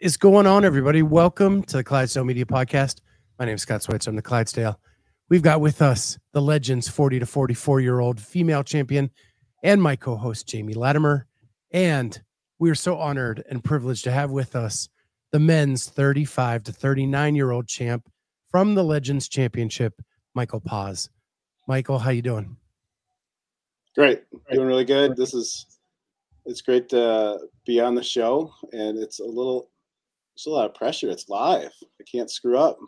Is going on, everybody? Welcome to the Clydesdale Media Podcast. My name is Scott Switzer. I'm the Clydesdale. We've got with us the Legends 40 to 44 year old female champion and my co host, Jamie Latimer. And we are so honored and privileged to have with us the men's 35 to 39 year old champ from the Legends Championship, Michael Paas. Michael, how you doing? Great, doing really good. This is it's great to be on the show, and it's a little it's a lot of pressure. It's live. I can't screw up.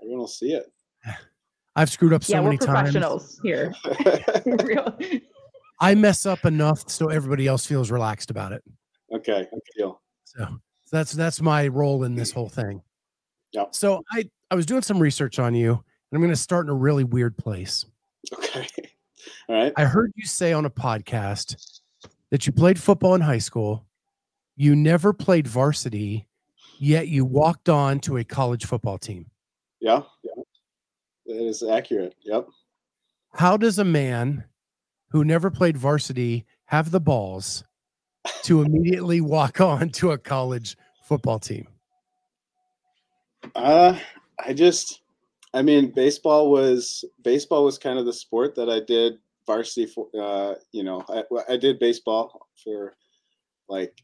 Everyone will see it. I've screwed up so yeah, many we're times. professionals here. I mess up enough so everybody else feels relaxed about it. okay, good deal. So that's that's my role in this whole thing. Yeah. So I I was doing some research on you, and I'm going to start in a really weird place. Okay, all right. I heard you say on a podcast that you played football in high school. You never played varsity, yet you walked on to a college football team. Yeah, yeah, that is accurate. Yep. How does a man who never played varsity have the balls to immediately walk on to a college football team? Uh, I just, I mean, baseball was baseball was kind of the sport that I did varsity for. Uh, you know, I, I did baseball for like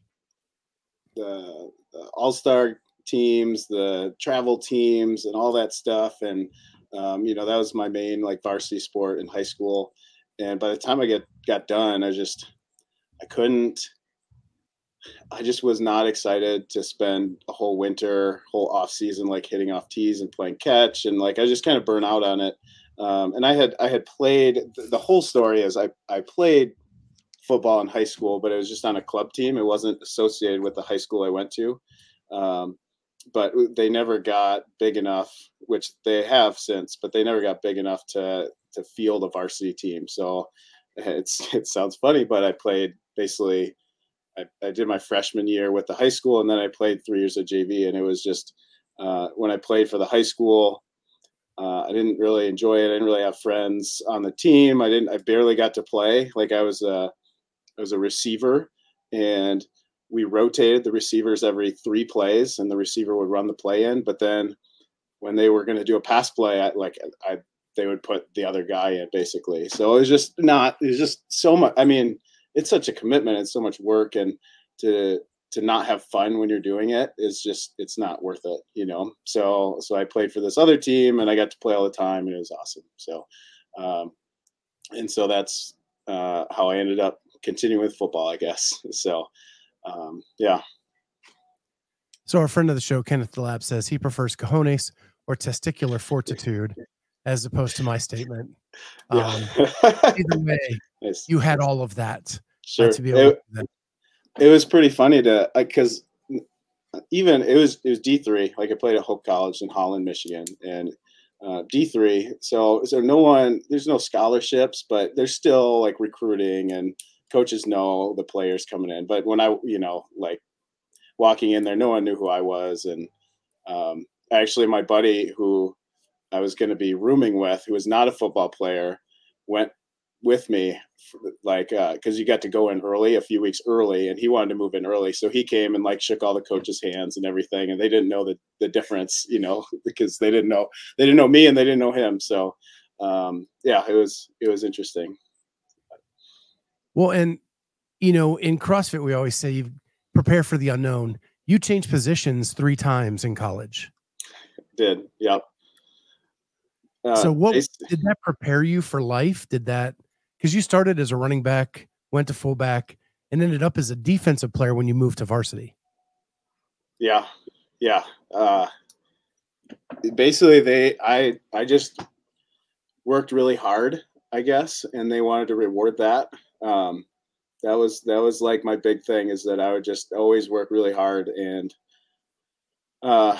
the, the all star teams, the travel teams, and all that stuff. And um, you know, that was my main like varsity sport in high school. And by the time I get got done, I just I couldn't. I just was not excited to spend a whole winter, whole off season, like hitting off tees and playing catch, and like I just kind of burn out on it. Um, and I had I had played the, the whole story is I I played football in high school, but it was just on a club team. It wasn't associated with the high school I went to. Um, but they never got big enough, which they have since, but they never got big enough to to field a varsity team. So it's it sounds funny, but I played basically. I, I did my freshman year with the high school, and then I played three years of JV, and it was just uh, when I played for the high school. Uh, I didn't really enjoy it. I didn't really have friends on the team. I didn't. I barely got to play. Like I was I was a receiver, and we rotated the receivers every three plays, and the receiver would run the play in. But then when they were going to do a pass play, I, like I, they would put the other guy in basically. So it was just not. It was just so much. I mean, it's such a commitment. It's so much work, and to to not have fun when you're doing it is just it's not worth it, you know. So so I played for this other team, and I got to play all the time, and it was awesome. So, um, and so that's uh, how I ended up continuing with football, I guess. So, um, yeah. So our friend of the show, Kenneth the Lab, says he prefers cojones or testicular fortitude as opposed to my statement. Um, Yeah. either way, Nice. you had all of that. sure. To be able It, to, it was pretty funny to because even it was it was D three. Like I played at Hope College in Holland, Michigan, and uh, D three. So so no one there's no scholarships, but there's still like recruiting and coaches know the players coming in. But when I you know like walking in there, no one knew who I was, and um, actually my buddy who I was going to be rooming with, who was not a football player, went with me f- like because you got to go in early a few weeks early and he wanted to move in early so he came and like shook all the coaches hands and everything and they didn't know the, the difference you know because they didn't know they didn't know me and they didn't know him so um yeah it was it was interesting well, and you know, in CrossFit, we always say you prepare for the unknown. You changed positions three times in college. did yep uh, so what did that prepare you for life? Did that because you started as a running back, went to fullback, and ended up as a defensive player when you moved to varsity? yeah yeah uh basically they i i just worked really hard i guess and they wanted to reward that um that was that was like my big thing is that I would just always work really hard and uh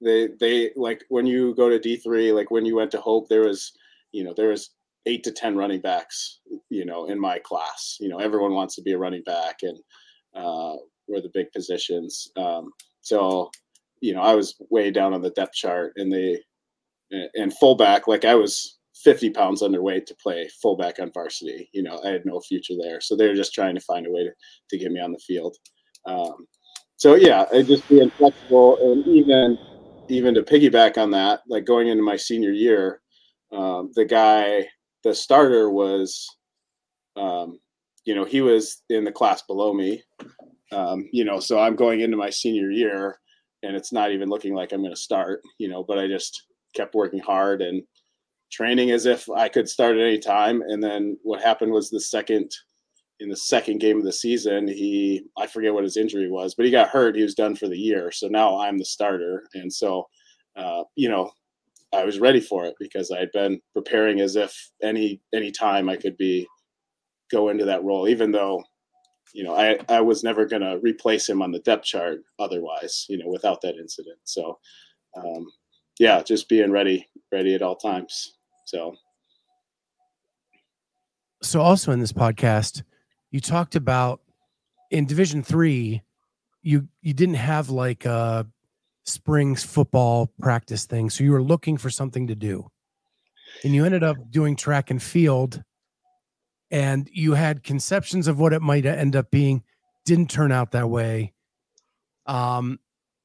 they they like when you go to D3 like when you went to Hope there was you know there was 8 to 10 running backs you know in my class. You know everyone wants to be a running back and uh were the big positions. Um so you know I was way down on the depth chart and they and fullback like I was 50 pounds underweight to play fullback on varsity. You know, I had no future there. So they were just trying to find a way to, to get me on the field. Um, so yeah, I just being flexible and even even to piggyback on that, like going into my senior year, um, the guy, the starter was, um, you know, he was in the class below me. Um, you know, so I'm going into my senior year and it's not even looking like I'm going to start, you know, but I just kept working hard and training as if I could start at any time. And then what happened was the second in the second game of the season, he I forget what his injury was, but he got hurt. He was done for the year. So now I'm the starter, and so uh, you know I was ready for it because I had been preparing as if any any time I could be go into that role, even though you know I I was never going to replace him on the depth chart otherwise, you know, without that incident. So um, yeah, just being ready, ready at all times. So, so also in this podcast, you talked about in Division Three, you you didn't have like a springs football practice thing, so you were looking for something to do, and you ended up doing track and field, and you had conceptions of what it might end up being. Didn't turn out that way. Um,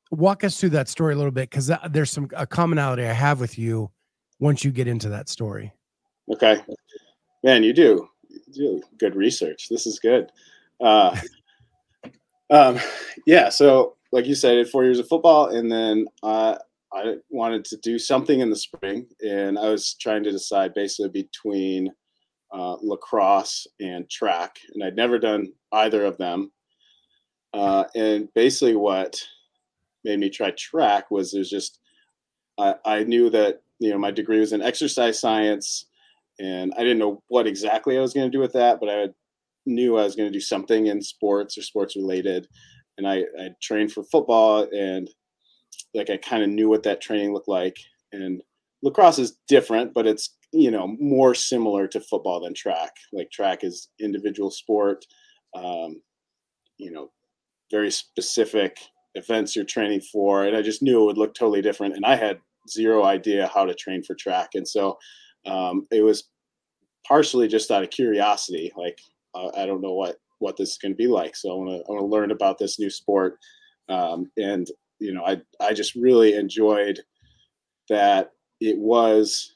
walk us through that story a little bit because there's some a commonality I have with you once you get into that story. Okay. Man, you do. You do good research. This is good. Uh, um, yeah. So, like you said, I did four years of football, and then uh, I wanted to do something in the spring, and I was trying to decide basically between uh, lacrosse and track, and I'd never done either of them. Uh, and basically, what made me try track was there's just I, I knew that you know my degree was in exercise science and i didn't know what exactly i was going to do with that but i knew i was going to do something in sports or sports related and i, I trained for football and like i kind of knew what that training looked like and lacrosse is different but it's you know more similar to football than track. Like track is individual sport um, you know very specific events you're training for and i just knew it would look totally different and i had zero idea how to train for track. And so um, it was partially just out of curiosity. Like, uh, I don't know what, what this is going to be like. So I want to, I want to learn about this new sport. Um, and, you know, I, I just really enjoyed that it was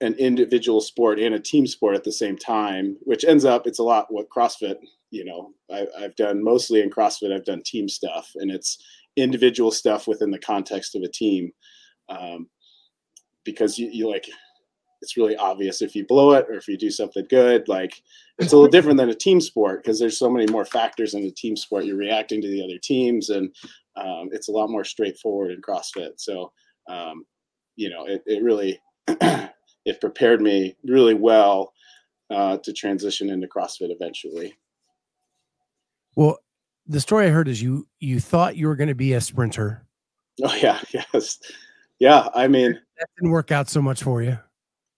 an individual sport and a team sport at the same time, which ends up, it's a lot what CrossFit, you know, I, I've done mostly in CrossFit, I've done team stuff and it's, individual stuff within the context of a team um, because you, you like it's really obvious if you blow it or if you do something good like it's a little different than a team sport because there's so many more factors in a team sport. You're reacting to the other teams and um, it's a lot more straightforward in crossfit. So um, you know it, it really it prepared me really well uh, to transition into crossfit eventually. Well the story I heard is you you thought you were going to be a sprinter. Oh yeah, yes, yeah. I mean, that didn't work out so much for you.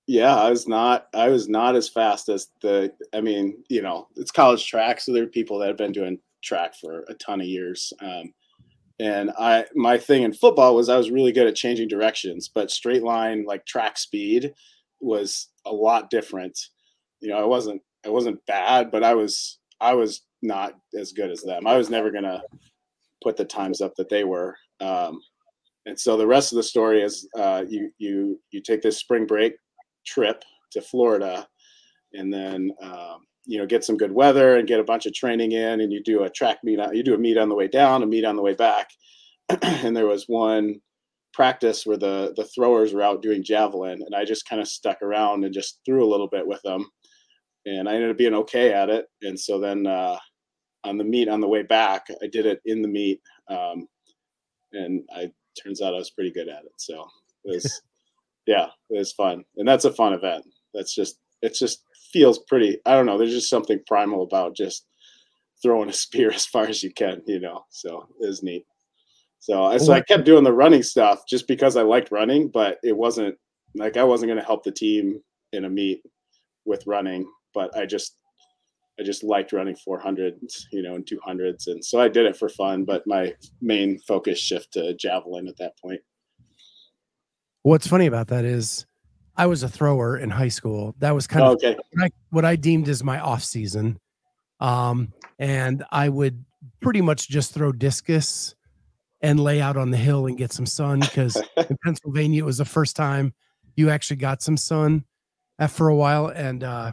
Yeah, I was not. I was not as fast as the. I mean, you know, it's college track, so there are people that have been doing track for a ton of years. Um, and I, my thing in football was I was really good at changing directions, but straight line like track speed was a lot different. You know, I wasn't. I wasn't bad, but I was. I was not as good as them. I was never gonna put the times up that they were. Um, and so the rest of the story is uh, you you you take this spring break trip to Florida, and then um, you know get some good weather and get a bunch of training in, and you do a track meet. You do a meet on the way down, a meet on the way back, and there was one practice where the the throwers were out doing javelin, and I just kind of stuck around and just threw a little bit with them, and I ended up being okay at it. And so then uh, on the meet on the way back. I did it in the meet, um, and I turns out I was pretty good at it. So it was, yeah, it was fun, and that's a fun event. That's just it just feels pretty. I don't know. There's just something primal about just throwing a spear as far as you can, you know. So it was neat. So, I so I kept doing the running stuff just because I liked running, but it wasn't like I wasn't going to help the team in a meet with running, but I just I just liked running 400s, you know, and 200s, and so I did it for fun. But my main focus shift to javelin at that point. What's funny about that is I was a thrower in high school. That was kind Oh, of okay. what I, what I deemed as my off season. Um, and I would pretty much just throw discus and lay out on the hill and get some sun because in Pennsylvania it was the first time you actually got some sun uh, for a while. And uh,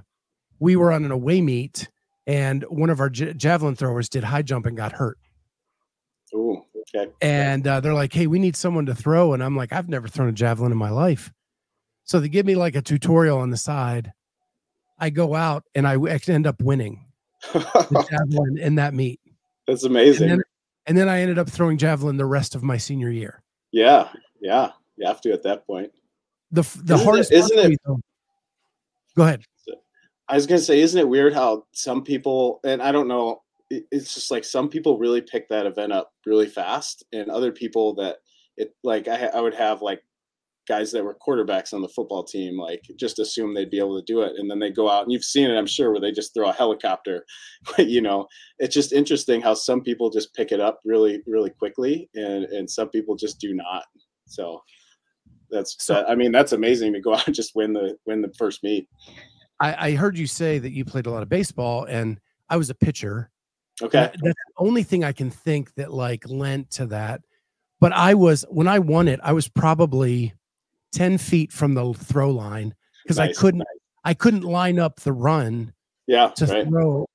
we were on an away meet, and one of our j- javelin throwers did high jump and got hurt. Ooh, okay. And uh, they're like, "Hey, we need someone to throw," and I'm like, "I've never thrown a javelin in my life." So they give me like a tutorial on the side. I go out and I end up winning the javelin in that meet. That's amazing. And then, and then I ended up throwing javelin the rest of my senior year. yeah, yeah. You have to at that point. The the Isn't it- hardest part isn't it- me, though- Go ahead. I was gonna say, isn't it weird how some people, and I don't know, it's just like some people really pick that event up really fast, and other people that it like I, I would have like guys that were quarterbacks on the football team like just assume they'd be able to do it, and then they go out and you've seen it, I'm sure, where they just throw a helicopter. you know, it's just interesting how some people just pick it up really, really quickly, and and some people just do not. So that's So- I mean that's amazing to go out and just win the win the first meet. I, I heard you say that you played a lot of baseball, and I was a pitcher. Okay. That- that's the only thing I can think that like lent to that. But I was when I won it, I was probably 10 feet from the throw line because I couldn't nice. I couldn't line up the run Yeah, to right. throw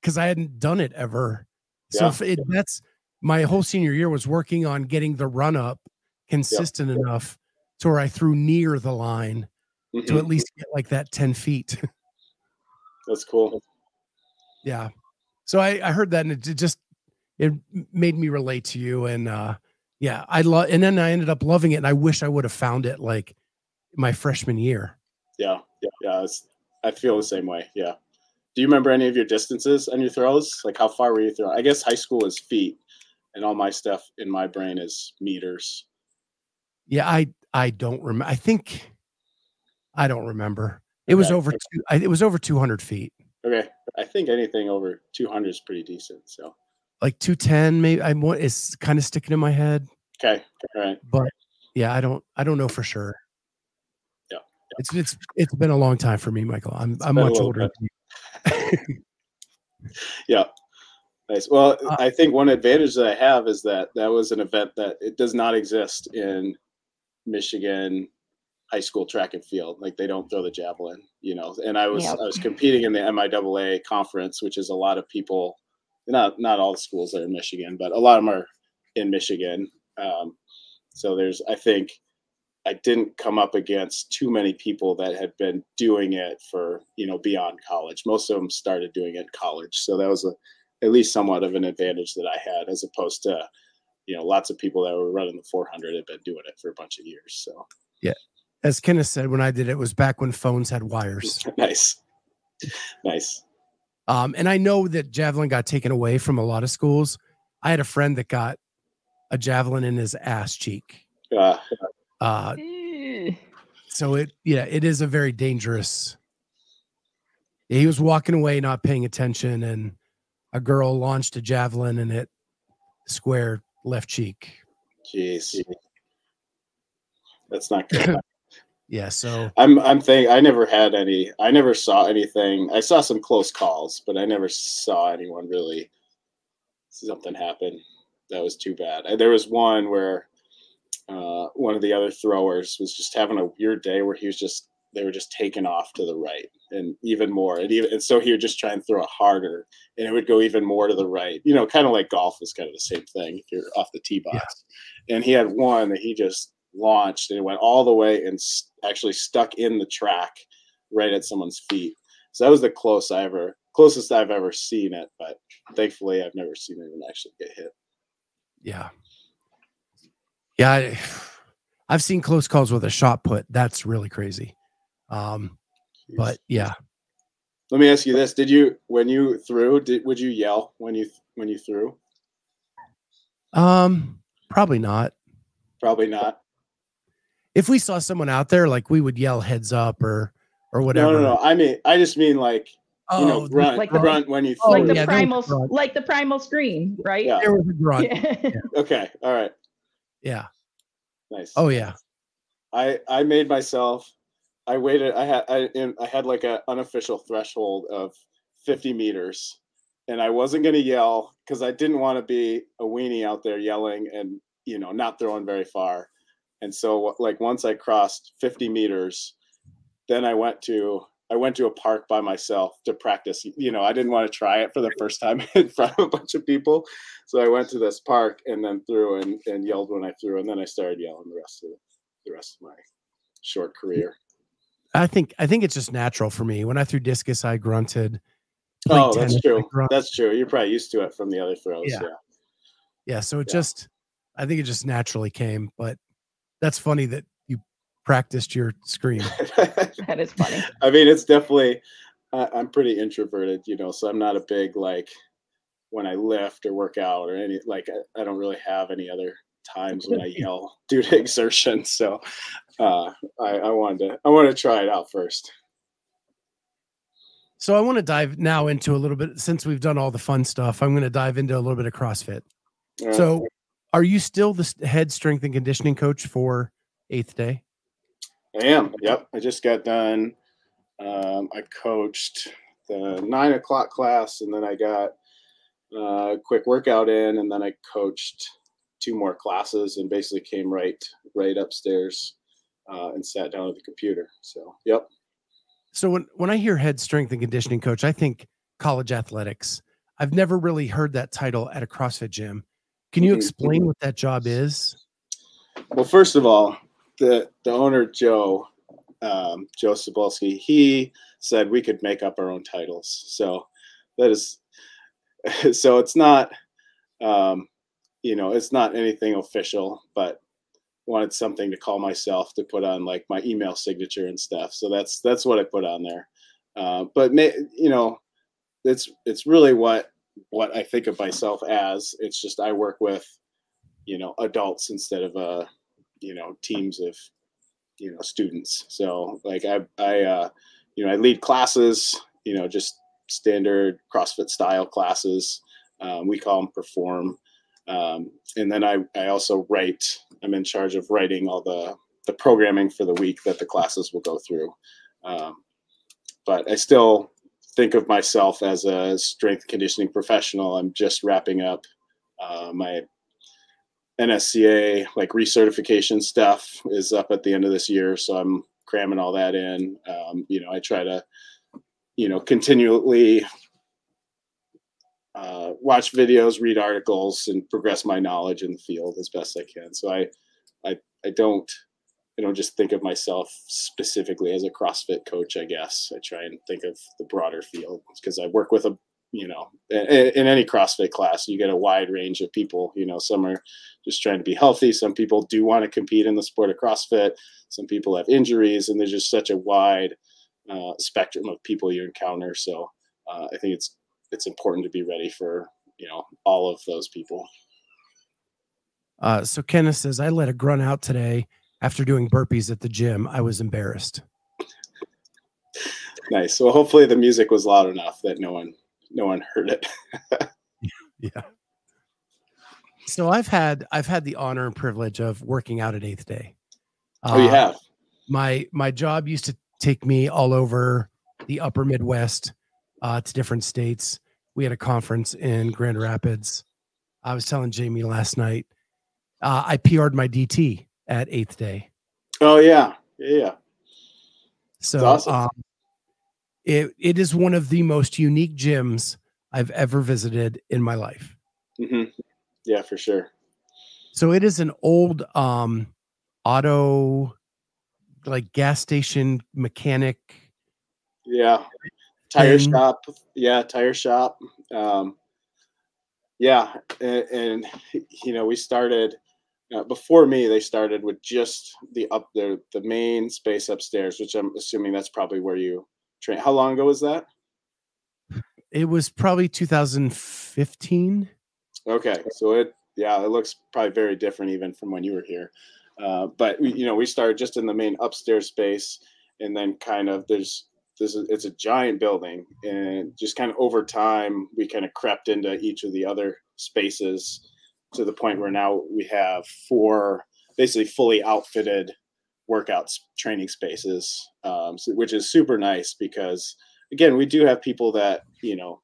because I hadn't done it ever. So Yeah. if it, that's my whole senior year was working on getting the run up consistent enough to where I threw near the line to Mhm. at least get like that 10 feet. That's cool. yeah. So I, I heard that and it just it made me relate to you. And uh yeah, I love and then I ended up loving it. And I wish I would have found it like my freshman year. Yeah, yeah, yeah. I feel the same way. Yeah. Do you remember any of your distances on your throws? Like how far were you throwing? I guess high school is feet, and all my stuff in my brain is meters. Yeah, I I don't remember. I think I don't remember. It was Okay, over two, it was over 200 feet. Okay, I think anything over 200 is pretty decent. So like 210 maybe i'm what is kind of sticking in my head okay, all right. but yeah i don't i don't know for sure Yeah, it's it's it's been a long time for me michael i'm i'm much older than you. Yeah. Nice. Well, Uh, I think one advantage that I have is that that was an event that it does not exist in Michigan high school track and field. Like they don't throw the javelin, you know. And I was Yep. I was competing in the MIAA conference, which is a lot of people. Not not all the schools are in Michigan, but a lot of them are in Michigan. Um, so there's I think I didn't come up against too many people that had been doing it for you know beyond college. Most of them started doing it in college, so that was a, at least somewhat of an advantage that I had, as opposed to you know lots of people that were running the 400 had been doing it for a bunch of years. So as kenneth said when i did it, it was back when phones had wires. Nice, nice. um and i know that javelin got taken away from a lot of schools. I had a friend that got a javelin in his ass cheek. Uh, uh Eh, so it yeah it is a very dangerous. He was walking away not paying attention and a girl launched a javelin and it square left cheek. Jeez, that's not good. Yeah so I'm I'm think I never had any. I never saw anything. I saw some close calls, but I never saw anyone really something happen that was too bad. There was one where uh, one of the other throwers was just having a weird day where he was just they were just taking off to the right and even more and even and so he would just try and throw it harder and it would go even more to the right you know kind of like golf is kind of the same thing if you're off the tee box and he had one that he just launched and it went all the way and actually stuck in the track right at someone's feet. So that was the close i ever closest i've ever seen it but thankfully i've never seen anyone actually get hit. Yeah. Yeah I, i've seen close calls with a shot put. That's really crazy. Um but yeah. Let me ask you this: Did you, when you threw, did would you yell when you when you threw? Um, probably not. Probably not. If we saw someone out there, like we would yell heads up or or whatever. No, no, no. I mean, I just mean like Oh, you know, oh, grunt, like the- grunt when you Oh, threw. like the yeah, primal, was a grunt. like the primal scream, right? Yeah. there was a grunt. Yeah. Okay, all right, Yeah. nice. Oh yeah. I I made myself. I waited. I had I in, I had like an unofficial threshold of 50 meters, and I wasn't gonna yell because I didn't want to be a weenie out there yelling and you know not throwing very far. And so like once I crossed 50 meters, then I went to I went to a park by myself to practice. You know, I didn't want to try it for the first time in front of a bunch of people. So I went to this park and then threw and, and yelled when I threw, and then I started yelling the rest of the, the rest of my short career. I think I think it's just natural for me. When I threw discus, I grunted. Oh, that's true. That's true. You're probably used to it from the other throws. Yeah. Yeah. Yeah. So it Yeah. just I think it just naturally came. But that's funny that you practiced your scream. That is funny. I mean, it's definitely. I I'm pretty introverted, you know, so I'm not a big like when I lift or work out or any like I, I don't really have any other times when I yell due to exertion. So uh, I, I wanted to I wanted to try it out first. So I want to dive now into a little bit since we've done all the fun stuff. I'm going to dive into a little bit of CrossFit. Uh, So, are you still the head strength and conditioning coach for Eighth Day? I am. Yep. I just got done. Um, I coached the nine o'clock class, and then I got uh, a quick workout in, and then I coached two more classes, and basically came right right upstairs uh, and sat down at the computer. So, yep. So when when I hear head strength and conditioning coach, I think college athletics. I've never really heard that title at a CrossFit gym. Can you explain what that job is? Well, first of all, the the owner Joe um, Joe Cebulski, he said we could make up our own titles. So that is so it's not um, you know it's not anything official, but wanted something to call myself to put on like my email signature and stuff. So that's that's what I put on there. Uh, but may, you know, it's it's really what what I think of myself as. It's just I work with you know adults instead of uh you know teams of you know students. So like i i uh you know i lead classes you know just standard crossfit style classes. Um, we call them perform. Um, and then i i also write i'm in charge of writing all the the programming for the week that the classes will go through. Um, but i still think of myself as a strength conditioning professional i'm just wrapping up uh, my NSCA like recertification stuff is up at the end of this year, so I'm cramming all that in. Um, you know, I try to, you know, continually uh, watch videos, read articles, and progress my knowledge in the field as best I can. So I, I, I don't, I don't just think of myself specifically as a CrossFit coach. I guess. I try and think of the broader field because I work with a you know in, any crossfit class you get a wide range of people you know some are just trying to be healthy. Some people do want to compete in the sport of crossfit. Some people have injuries and there's just such a wide uh, spectrum of people you encounter. So uh, i think it's it's important to be ready for you know all of those people. Uh, so Kenneth says I let a grunt out today after doing burpees at the gym. I was embarrassed. nice well hopefully the music was loud enough that no one no one heard it Yeah. So I've had I've had the honor and privilege of working out at Eighth Day. oh you Uh, have my my job used to take me all over the upper midwest uh, to different states we had a conference in grand rapids i was telling jamie last night uh, i pr'd my dt at eighth day oh yeah yeah yeah so awesome. um, it, it is one of the most unique gyms i've ever visited in my life hmm yeah for sure so it is an old um auto like gas station mechanic Yeah. Tire And- shop. Yeah, tire shop. Um, yeah, and, and you know we started uh, before me. They started with just the up the the main space upstairs, which I'm assuming that's probably where you train. How long ago was that? it was probably 2015. Okay, so it yeah, it looks probably very different even from when you were here. Uh, but we, you know, we started just in the main upstairs space, and then kind of there's this is it's a giant building, and just kind of over time we kind of crept into each of the other spaces to the point where now we have four basically fully outfitted workouts training spaces, um, so, which is super nice because again we do have people that you know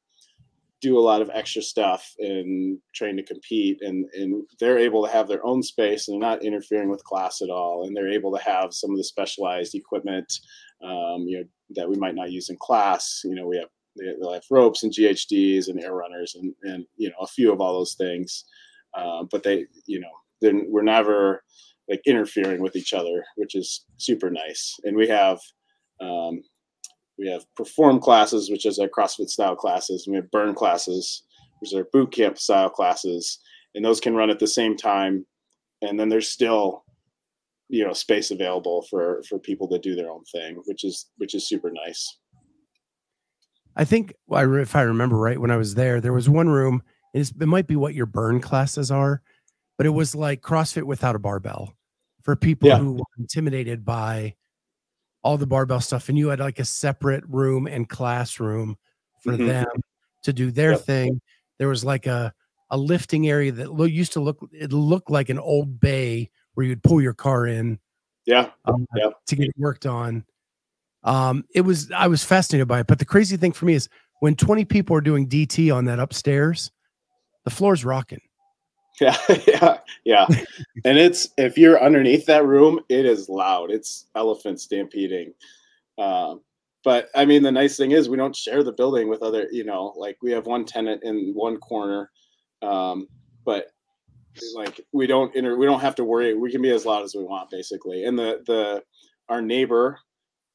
do a lot of extra stuff and train to compete and and they're able to have their own space and they're not interfering with class at all and they're able to have some of the specialized equipment um, you know that we might not use in class. You know we have they have ropes and GHDs and air runners and and you know a few of all those things uh, but they you know then we're never like interfering with each other which is super nice and we have um, we have perform classes, which is our CrossFit style classes. We have burn classes, which are boot camp style classes, and those can run at the same time. And then there's still, you know, space available for for people to do their own thing, which is which is super nice. I think if I remember right, when I was there, there was one room. It might be what your burn classes are, but it was like CrossFit without a barbell for people yeah. who were intimidated by all the barbell stuff and you had like a separate room and classroom for mm-hmm. them to do their yep. thing there was like a a lifting area that used to look it looked like an old bay where you'd pull your car in yeah um, to get it worked on um it was i was fascinated by it but the crazy thing for me is when 20 people are doing dt on that upstairs the floor's rocking yeah, yeah, yeah. and it's if you're underneath that room, it is loud. It's elephant stampeding. Um, but I mean, the nice thing is we don't share the building with other. You know, like we have one tenant in one corner, um, but like we don't inter- we don't have to worry. We can be as loud as we want, basically. And the the our neighbor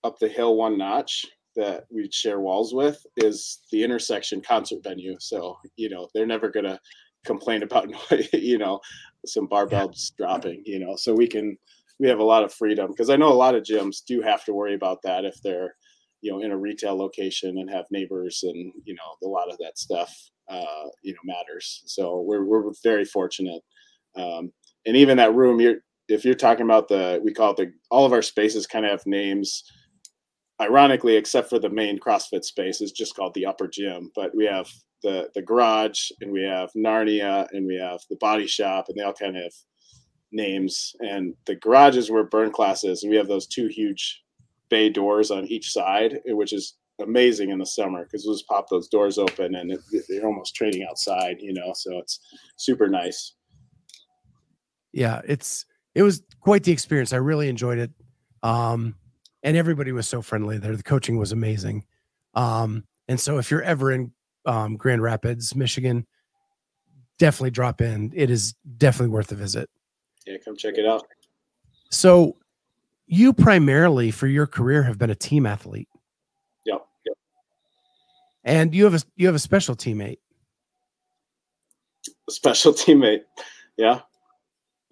up the hill one notch that we share walls with is the intersection concert venue. So you know they're never gonna complain about you know some barbells yeah. dropping you know so we can we have a lot of freedom because i know a lot of gyms do have to worry about that if they're you know in a retail location and have neighbors and you know a lot of that stuff uh, you know matters so we're, we're very fortunate um, and even that room you're if you're talking about the we call it the all of our spaces kind of have names ironically except for the main crossfit space is just called the upper gym but we have the the garage and we have Narnia and we have the body shop and they all kind of names and the garage is where burn class is and we have those two huge bay doors on each side which is amazing in the summer because we'll just pop those doors open and it, they're almost training outside you know so it's super nice. Yeah it's it was quite the experience. I really enjoyed it. Um and everybody was so friendly there the coaching was amazing um and so if you're ever in um, Grand Rapids, Michigan, definitely drop in. It is definitely worth a visit. Yeah, come check it out. So, you primarily for your career have been a team athlete. Yep. Yep. And you have a you have a special teammate. A special teammate. Yeah.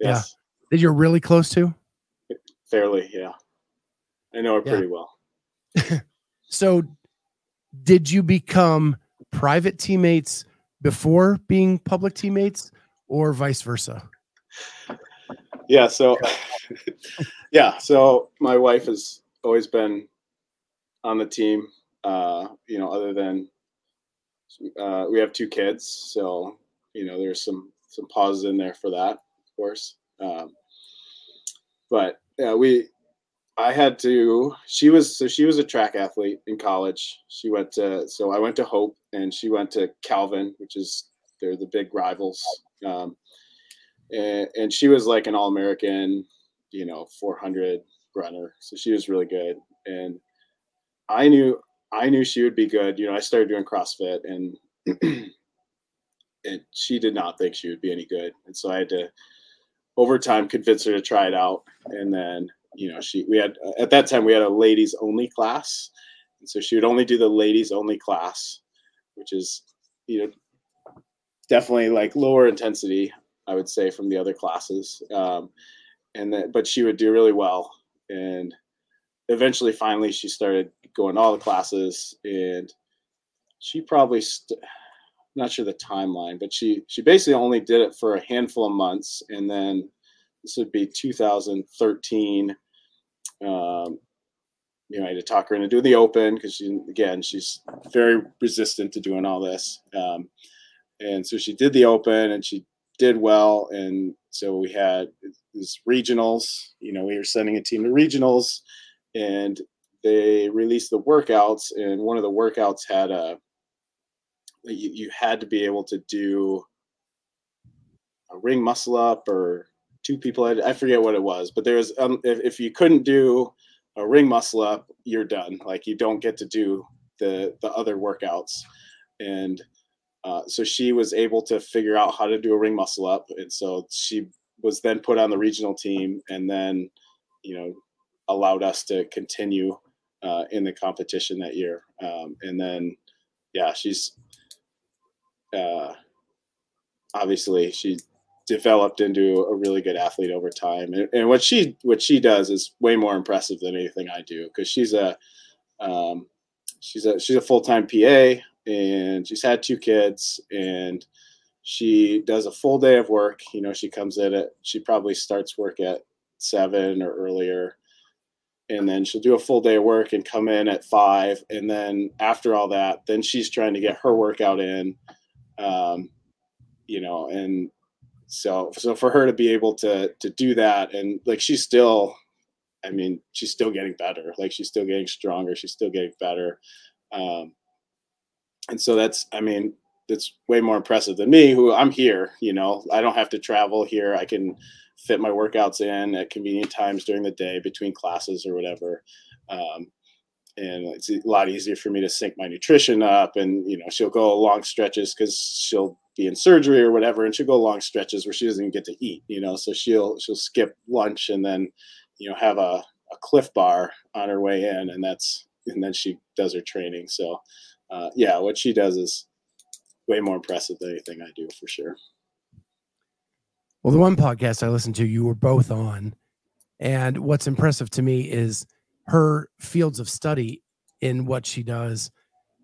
Yes. Yeah. That you're really close to? Fairly, yeah. I know her yeah. pretty well. so did you become private teammates before being public teammates or vice versa? Yeah, so yeah, so my wife has always been on the team. Uh, you know, other than uh, we have two kids, so you know there's some some pauses in there for that, of course. Um, but yeah, we I had to. She was so she was a track athlete in college. She went to so I went to Hope and she went to Calvin, which is they're the big rivals. Um, and, and she was like an All American, you know, 400 runner. So she was really good. And I knew I knew she would be good. You know, I started doing CrossFit and and she did not think she would be any good. And so I had to over time convince her to try it out. And then you know she we had at that time we had a ladies only class. And so she would only do the ladies only class which is you know definitely like lower intensity i would say from the other classes. Um, and then but she would do really well. And eventually finally she started going all the classes. And she probably st- not sure the timeline, but she she basically only did it for a handful of months, and then this would be 2013. Um, you know, I had to talk her into doing the open because she again she's very resistant to doing all this. Um, and so she did the open and she did well and so we had these regionals you know we were sending a team to regionals and they released the workouts and one of the workouts had a you, you had to be able to do a ring muscle up or two people I, I forget what it was but there was um, if, if you couldn't do a ring muscle up you're done. Like you don't get to do the the other workouts. And uh, so she was able to figure out how to do a ring muscle up, and so she was then put on the regional team, and then you know allowed us to continue uh, in the competition that year. Um, and then yeah, she's uh, obviously she developed into a really good athlete over time, and, and what she what she does is way more impressive than anything I do because she's a um, she's a she's a full time PA and she's had two kids and she does a full day of work. You know she comes in at she probably starts work at seven or earlier and then she'll do a full day of work and come in at five and then after all that then she's trying to get her workout in um, you know and so so for her to be able to to do that and like she's still i mean she's still getting better. Like she's still getting stronger. She's still getting better. Um, and so that's i mean it's way more impressive than me who i'm here you know? I don't have to travel here. I can fit my workouts in at convenient times during the day between classes or whatever. Um, and it's a lot easier for me to sync my nutrition up and you know she'll go long stretches because she'll be in surgery or whatever and she'll go long stretches where she doesn't even get to eat you know so she'll she'll skip lunch and then you know have a, a Clif Bar on her way in and that's and then she does her training so uh, yeah, what she does is way more impressive than anything I do for sure. Well, the one podcast I listened to, you were both on. And what's impressive to me is her fields of study in what she does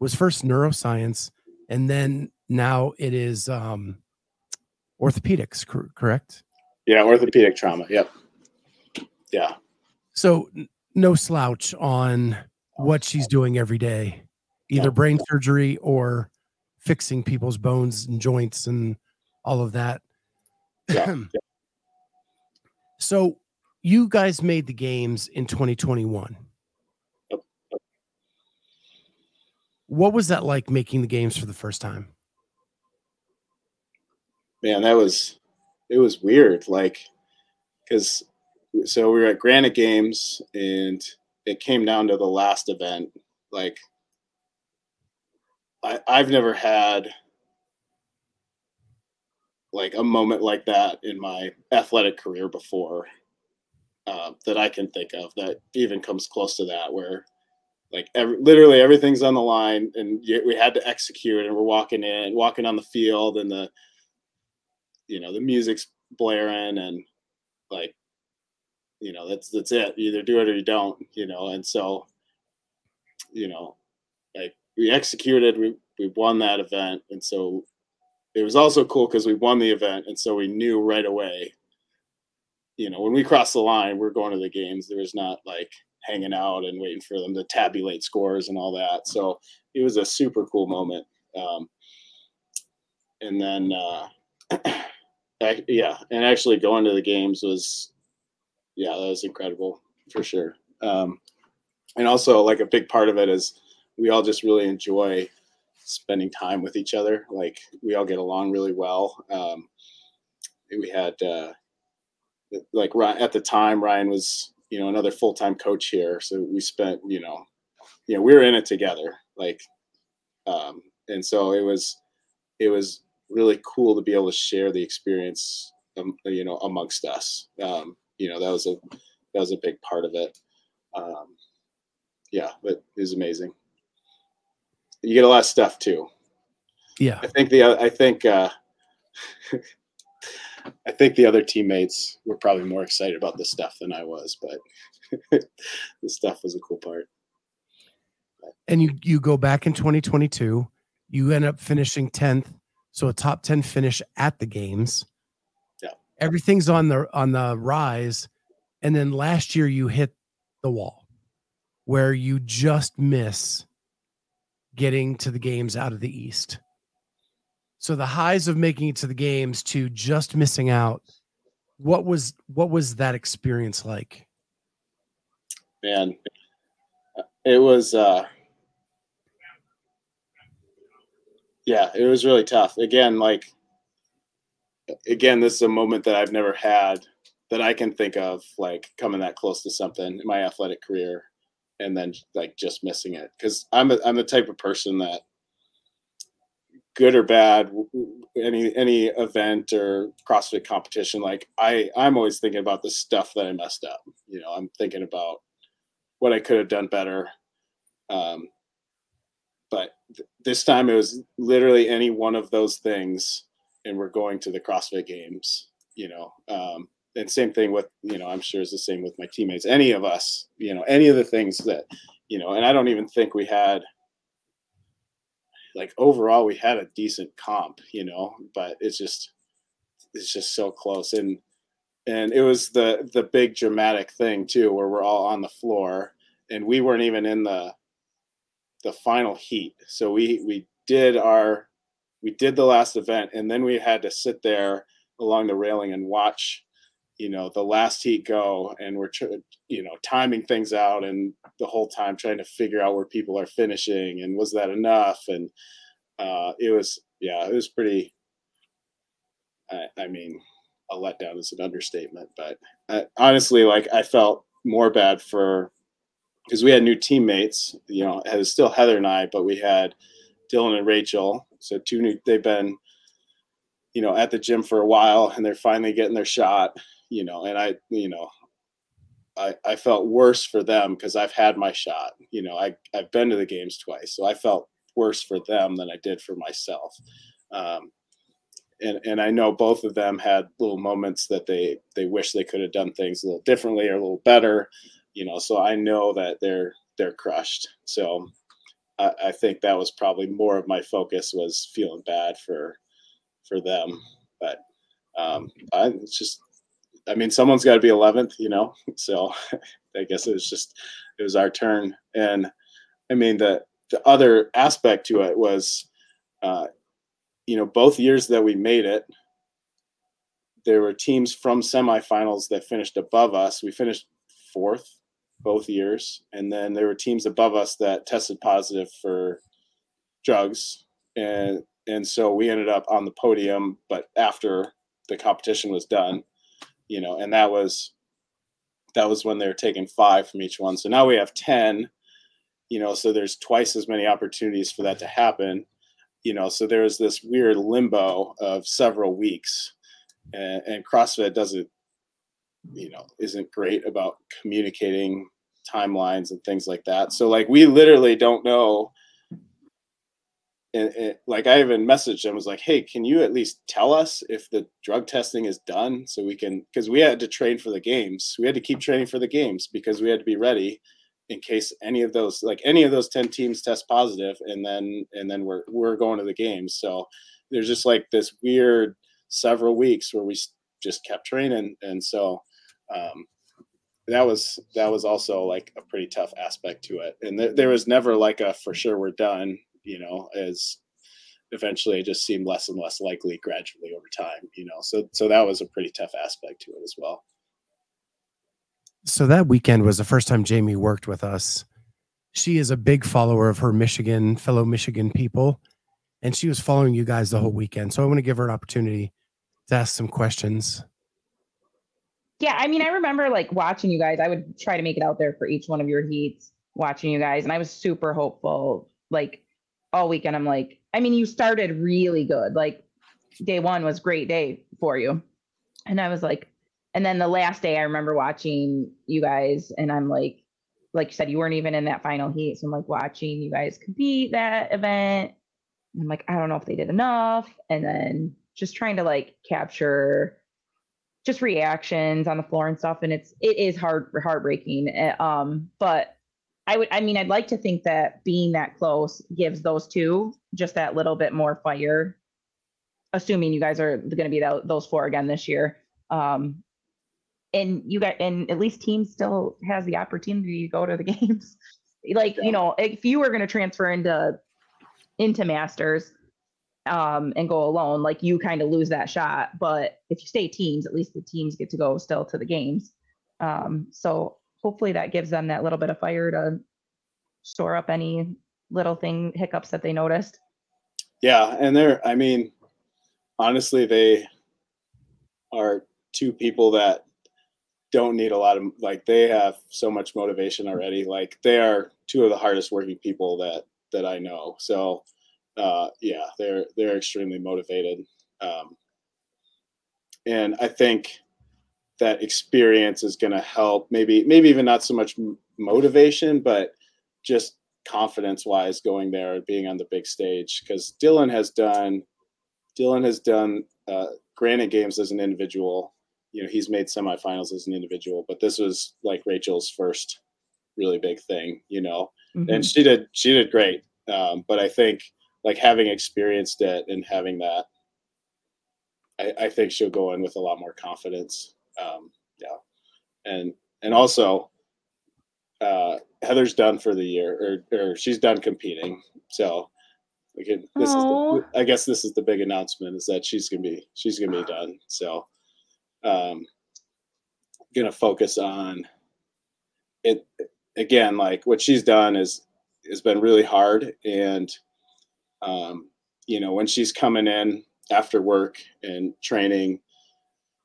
was first neuroscience, and then now it is um, orthopedics, cor- correct? Yeah, orthopedic trauma. Yep. Yeah. So, no slouch on what she's doing every day either brain surgery or fixing people's bones and joints and all of that. Yeah. so you guys made the games in 2021. What was that like making the games for the first time? Man, that was it was weird. Like, because so we were at Granite Games and it came down to the last event. Like I, I've never had like a moment like that in my athletic career before uh, that I can think of that even comes close to that, where like every, literally everything's on the line and we had to execute and we're walking in, walking on the field and the, you know, the music's blaring and like, you know, that's, that's it. You either do it or you don't, you know? And so, you know, like we executed, we, we won that event. And so it was also cool because we won the event. And so we knew right away, you know, when we cross the line, we are going to the games. There was not like hanging out and waiting for them to tabulate scores and all that. So it was a super cool moment. Um, and then, uh, yeah, and actually going to the games was, yeah, that was incredible for sure. Um, and also, like a big part of it is we all just really enjoy spending time with each other. Like we all get along really well. Um, we had uh, like at the time Ryan was you know another full time coach here, so we spent you know you know we were in it together. Like um, and so it was it was really cool to be able to share the experience um, you know amongst us. Um, you know that was a that was a big part of it. Um, yeah, but it was amazing you get a lot of stuff too. Yeah, I think the I think uh, I think the other teammates were probably more excited about the stuff than I was, but the stuff was a cool part. And you you go back in 2022 You end up finishing 10th, so a top 10 finish at the games. Yeah. Everything's on the on the rise. And then last year you hit the wall where you just miss getting to the games out of the East. So the highs of making it to the games to just missing out, what was what was that experience like? Man, it was uh yeah, it was really tough. Again, like again, this is a moment that I've never had that I can think of, like coming that close to something in my athletic career, and then like just missing it. Because I'm a, I'm the type of person that, good or bad, any any event or CrossFit competition, like I I'm always thinking about the stuff that I messed up. You know, I'm thinking about what I could have done better. Um, but th- this time it was literally any one of those things, and we're going to the CrossFit Games. You know, um, and same thing with you know I'm sure it's the same with my teammates. Any of us, you know, any of the things that you know, and I don't even think we had like overall we had a decent comp, you know, but it's just it's just so close and and it was the the big dramatic thing too where we're all on the floor and we weren't even in the the final heat. So we we did our we did the last event and then we had to sit there along the railing and watch you know the last heat go and we're you know timing things out and the whole time trying to figure out where people are finishing and was that enough? And uh it was yeah it was pretty i, I mean a letdown is an understatement but I, honestly like i felt more bad for because we had new teammates you know it was still heather and i but we had dylan and rachel. So two new they've been you know at the gym for a while and they're finally getting their shot you know, and I, you know, I, I felt worse for them because I've had my shot. You know, I, I've been to the games twice, so I felt worse for them than I did for myself. Um, and, and I know both of them had little moments that they they wish they could have done things a little differently or a little better, you know. So I know that they're they're crushed. So I, I think that was probably more of my focus was feeling bad for for them. But um, I, it's just I mean, someone's got to be 11th, you know. So I guess it was just it was our turn, and I mean the the other aspect to it was, uh, you know, both years that we made it, there were teams from semifinals that finished above us. We finished fourth both years, and then there were teams above us that tested positive for drugs, and and so we ended up on the podium, but after the competition was done you know, and that was that was when they were taking five from each one. So now we have 10, you know, so there's twice as many opportunities for that to happen, you know, so there was this weird limbo of several weeks and, and CrossFit doesn't, you know, isn't great about communicating timelines and things like that. So like we literally don't know and, and, like I even messaged him was like, "Hey, can you at least tell us if the drug testing is done so we can because we had to train for the games. We had to keep training for the games because we had to be ready in case any of those like any of those 10 teams test positive and then and then we're we're going to the games. So there's just like this weird several weeks where we just kept training and so um that was that was also like a pretty tough aspect to it and th- there was never like a for sure we're done you know, as eventually it just seemed less and less likely gradually over time, you know. So so that was a pretty tough aspect to it as well. So that weekend was the first time Jamie worked with us. She is a big follower of her Michigan fellow Michigan people, and she was following you guys the whole weekend. So I want to give her an opportunity to ask some questions. Yeah, I mean, I remember like watching you guys. I would try to make it out there for each one of your heats, watching you guys, and I was super hopeful. Like all weekend I'm like, I mean, you started really good. Like day one was great day for you. And I was like, and then the last day I remember watching you guys and I'm like, like you said, you weren't even in that final heat. So I'm like watching you guys compete that event. I'm like, I don't know if they did enough. And then just trying to like capture just reactions on the floor and stuff. And it's, it is hard, heartbreaking. Eh, um, but I would, I mean, I'd like to think that being that close gives those two just that little bit more fire. Assuming you guys are going to be that, those four again this year. Um, and you got, and at least team still has the opportunity to go to the games. like, you know, if you were going to transfer into, into masters, um, and go alone, like you kind of lose that shot. But if you stay teams, at least the teams get to go still to the games. Um, so hopefully that gives them that little bit of fire to store up any little thing hiccups that they noticed. Yeah, and they're I mean, honestly, they are two people that don't need a lot of like they have so much motivation already. Like they are two of the hardest working people that that I know. So uh yeah, they're they're extremely motivated. Um and I think that experience is going to help maybe maybe even not so much motivation but just confidence wise going there and being on the big stage because Dylan has done Dylan has done uh, Granite games as an individual. You know, he's made semifinals as an individual, but this was like Rachel's first really big thing. You know, Mhm. and she did she did great. Um, but I think like having experienced it and having that, I, I think she'll go in with a lot more confidence. Um, yeah, and and also uh, Heather's done for the year, or or she's done competing. So can. This is the, I guess this is the big announcement is that she's gonna be she's gonna be done. So, um, gonna focus on it again. Like what she's done is has been really hard, and um, you know when she's coming in after work and training,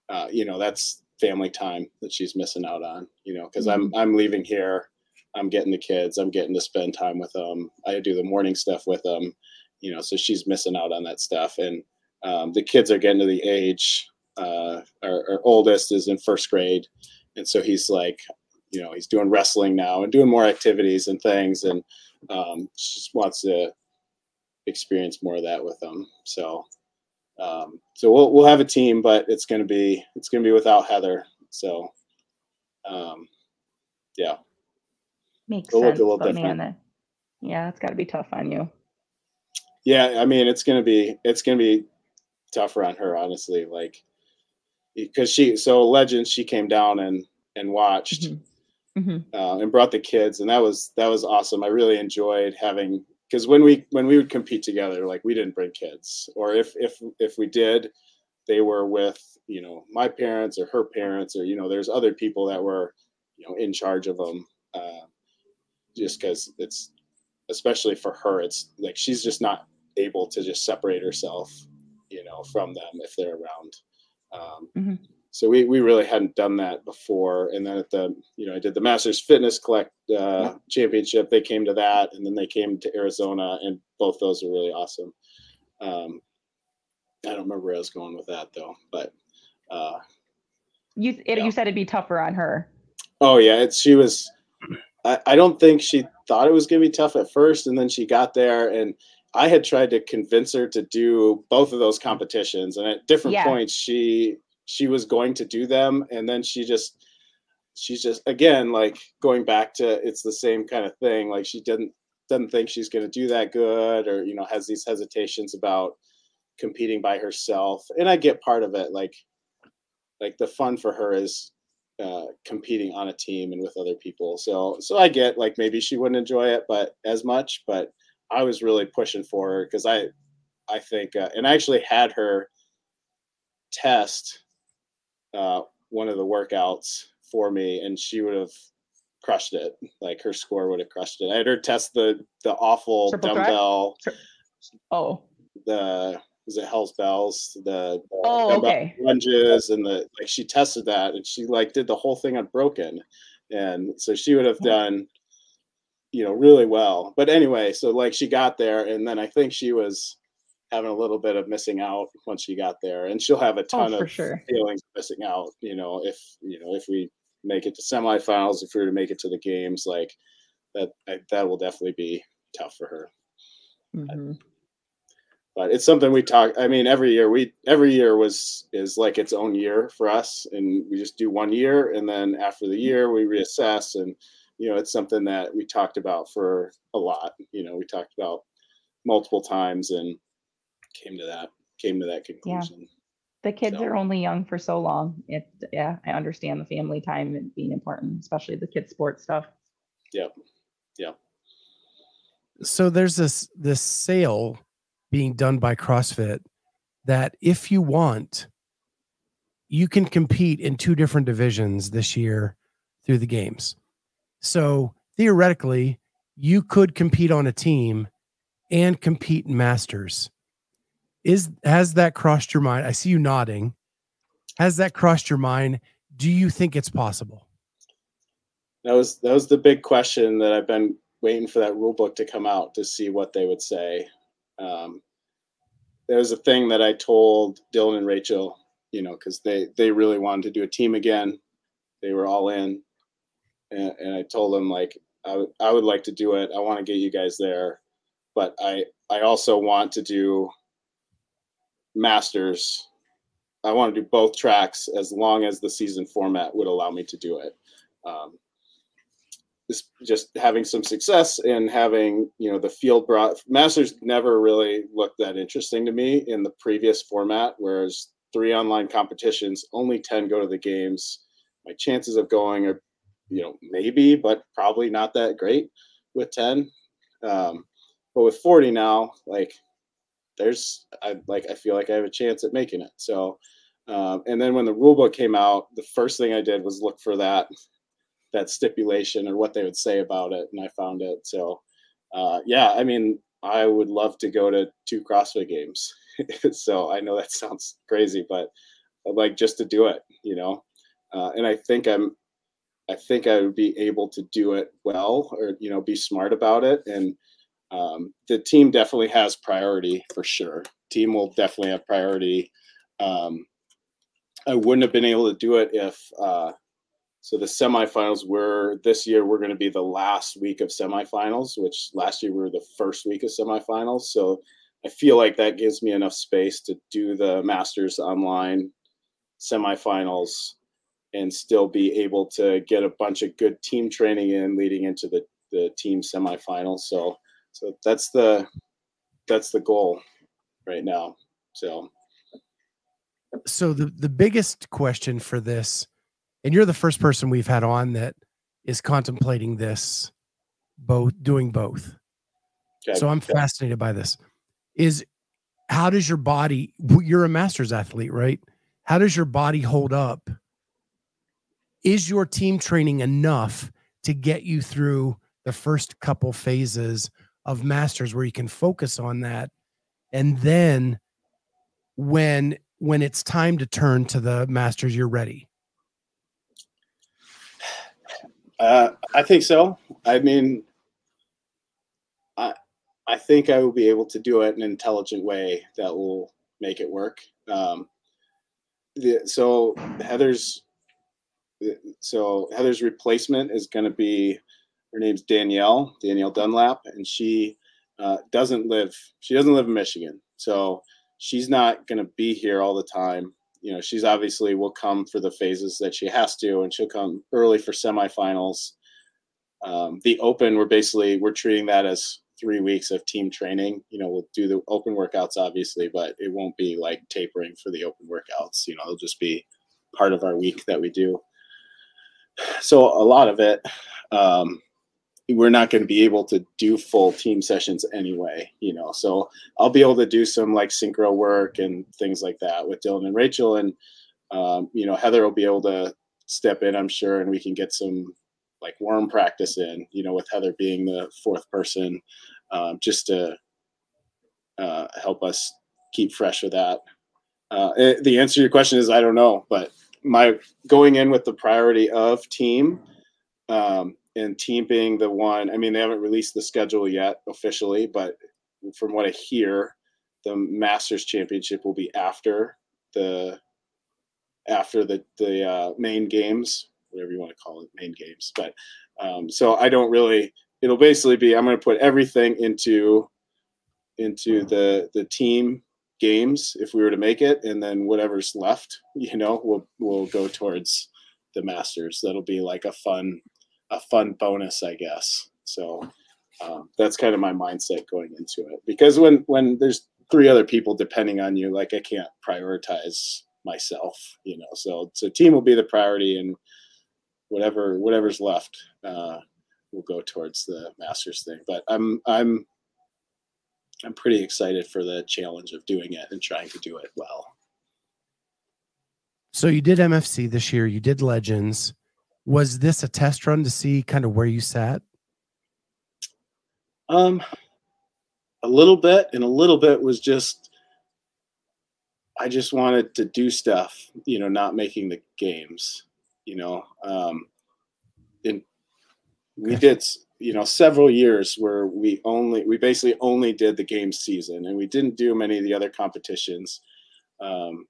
uh, you know that's family time that she's missing out on. You know because I'm I'm leaving here. I'm getting the kids. I'm getting to spend time with them. I do the morning stuff with them. You know, so she's missing out on that stuff. And um, the kids are getting to the age. Uh, our, our oldest is in first grade, and so he's like, you know, he's doing wrestling now and doing more activities and things, and um, just wants to experience more of that with them. So, um, so we'll we'll have a team, but it's gonna be it's gonna be without Heather. So, um, yeah. Makes It'll sense. man, that, yeah, it's got to be tough on you. Yeah, I mean, it's gonna be it's gonna be tougher on her, honestly. Like, because she so legend, she came down and and watched Mhm. Mhm. uh, and brought the kids, and that was that was awesome. I really enjoyed having because when we when we would compete together, like we didn't bring kids, or if if if we did, they were with you know my parents or her parents, or you know there's other people that were you know in charge of them. Uh, just because it's especially for her, it's like she's just not able to just separate herself, you know, from them if they're around. Um, Mhm. So we, we really hadn't done that before. And then at the, you know, I did the Masters Fitness Collect uh, Championship. They came to that, and then they came to Arizona, and both those were really awesome. Um, I don't remember where I was going with that though, but uh, You it, Yeah. you said it'd be tougher on her. Oh yeah, it's she was. I, I don't think she thought it was going to be tough at first, and then she got there, and I had tried to convince her to do both of those competitions, and at different Yeah. points she she was going to do them, and then she just she's just again like going back to it's the same kind of thing. Like she didn't doesn't think she's going to do that good, or you know has these hesitations about competing by herself, and I get part of it. Like like the fun for her is uh, competing on a team and with other people. So so I get like maybe she wouldn't enjoy it, but as much. But I was really pushing for her because I I think uh, and I actually had her test uh, one of the workouts for me, and she would have crushed it. Like her score would have crushed it. I had her test the the awful Triple dumbbell, Oh, the was it Hell's Bells, the, the Oh, okay. lunges, and the like. She tested that, and she like did the whole thing unbroken, and so she would have done, you know, really well. But anyway, so like she got there, and then I think she was having a little bit of missing out once she got there, and she'll have a ton Oh, of sure. feelings of missing out. You know, if you know if we make it to semifinals, if we were to make it to the games, like that, I, that will definitely be tough for her Mhm. but it's something we talk i mean every year we every year was is like its own year for us and we just do one year and then after the year we reassess and you know, it's something that we talked about for a lot. You know, we talked about multiple times and came to that came to that conclusion. Yeah. The kids so. are only young for so long. It yeah, I understand the family time and being important, especially the kids sports stuff. Yep. Yep. So there's this this sale being done by CrossFit that if you want, you can compete in two different divisions this year through the games. So theoretically, you could compete on a team and compete in masters. Is has that crossed your mind? I see you nodding. Has that crossed your mind? Do you think it's possible? That was that was the big question that I've been waiting for that rule book to come out to see what they would say. Um, there was a thing that I told Dylan and Rachel, you know, because they they really wanted to do a team again. They were all in, and, and I told them like I, w- I would like to do it. I want to get you guys there, but I I also want to do masters. I want to do both tracks as long as the season format would allow me to do it. Um, just having some success and having you know the field brought masters never really looked that interesting to me in the previous format whereas three online competitions only 10 go to the games my chances of going are you know maybe but probably not that great with 10 um, but with 40 now like there's i like i feel like i have a chance at making it so um, and then when the rule book came out the first thing i did was look for that that stipulation or what they would say about it, and I found it. So, uh, yeah, I mean, I would love to go to two CrossFit games. so I know that sounds crazy, but I'd like just to do it, you know. Uh, and I think I'm, I think I would be able to do it well, or you know, be smart about it. And um, the team definitely has priority for sure. Team will definitely have priority. Um, I wouldn't have been able to do it if uh, so the semifinals were this year. We're going to be the last week of semifinals, which last year we were the first week of semifinals. So I feel like that gives me enough space to do the Masters online semifinals and still be able to get a bunch of good team training in leading into the the team semifinals. So so that's the that's the goal right now. So. So the the biggest question for this and you're the first person we've had on that is contemplating this both doing both. Okay. so i'm fascinated by this. Is how does your body you're a masters athlete right? How does your body hold up? Is your team training enough to get you through the first couple phases of masters where you can focus on that and then when when it's time to turn to the masters you're ready uh, I think so. I mean, I I think I will be able to do it in an intelligent way that will make it work. Um, the, so Heather's so Heather's replacement is going to be her name's Danielle Danielle Dunlap, and she uh, doesn't live she doesn't live in Michigan, so she's not going to be here all the time. You know she's obviously will come for the phases that she has to and she'll come early for semifinals. Um, the open we're basically we're treating that as three weeks of team training. You know we'll do the open workouts obviously but it won't be like tapering for the open workouts. You know it'll just be part of our week that we do. So a lot of it um, we're not going to be able to do full team sessions anyway, you know. So I'll be able to do some like synchro work and things like that with Dylan and Rachel, and um, you know Heather will be able to step in, I'm sure, and we can get some like worm practice in, you know, with Heather being the fourth person, um, just to uh, help us keep fresh with that. Uh, it, the answer to your question is I don't know, but my going in with the priority of team. Um, and team being the one i mean they haven't released the schedule yet officially but from what i hear the masters championship will be after the after the the uh, main games whatever you want to call it main games but um, so i don't really it'll basically be i'm going to put everything into into the the team games if we were to make it and then whatever's left you know will will go towards the masters. That'll be like a fun a fun bonus, I guess. So um, that's kind of my mindset going into it. Because when when there's three other people depending on you, like I can't prioritize myself, you know. So so team will be the priority, and whatever whatever's left uh, will go towards the Masters thing. But I'm I'm I'm pretty excited for the challenge of doing it and trying to do it well. So you did MFC this year. You did Legends. Was this a test run to see kind of where you sat? Um, a little bit, and a little bit was just I just wanted to do stuff, you know, not making the games, you know. Um, and we did, you know, several years where we only, we basically only did the game season and we didn't do many of the other competitions. Um,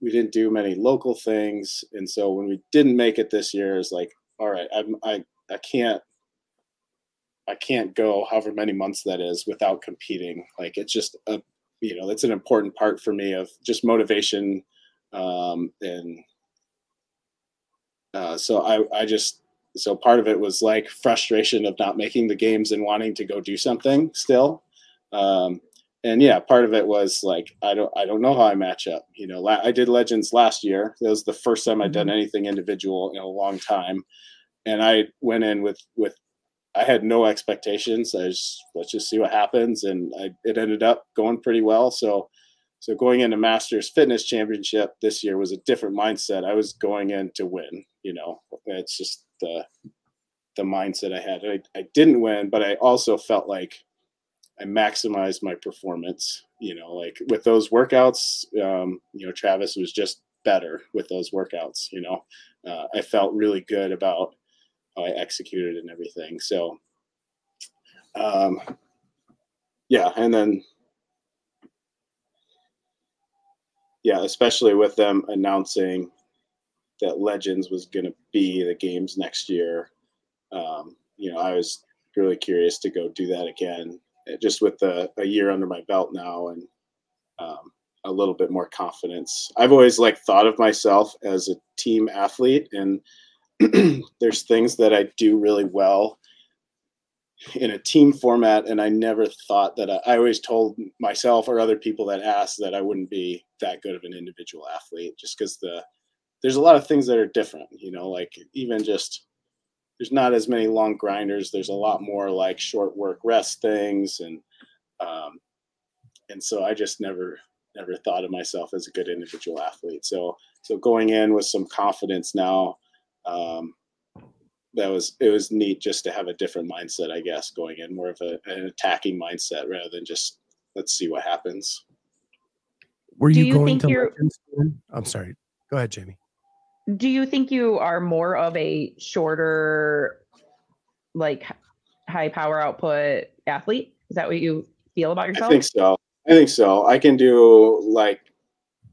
we didn't do many local things. And so when we didn't make it this year, it's like, all right, I'm, I, I can't, I can't go however many months that is without competing. Like it's just a, you know, that's an important part for me of just motivation. Um, and uh, so I, I just, so part of it was like frustration of not making the games and wanting to go do something still. Um, and yeah, part of it was like I don't I don't know how I match up. You know, I did Legends last year. That was the first time I'd done mm-hmm. anything individual in a long time, and I went in with with I had no expectations. I just let's just see what happens, and I, it ended up going pretty well. So so going into Masters Fitness Championship this year was a different mindset. I was going in to win. You know, it's just the the mindset I had. I, I didn't win, but I also felt like I maximized my performance. You know, like with those workouts, um, you know, Travis was just better with those workouts. You know, uh, I felt really good about how I executed and everything. So, um, yeah, and then yeah, especially with them announcing that Legends was going to be the games next year. Um, you know, I was really curious to go do that again just with a, a year under my belt now and um, a little bit more confidence. I've always like thought of myself as a team athlete, and there's things that I do really well in a team format, and I never thought that I, I always told myself or other people that asked that I wouldn't be that good of an individual athlete, just because the there's a lot of things that are different, you know, like even just there's not as many long grinders. There's a lot more like short work rest things, and um, and so I just never never thought of myself as a good individual athlete. So so going in with some confidence now, um, that was it was neat just to have a different mindset, I guess, going in more of a, an attacking mindset rather than just let's see what happens. Were you, you going to? I'm sorry. Go ahead, Jamie do you think you are more of a shorter like high power output athlete? Is that what you feel about yourself? i think so. I think so. I can do like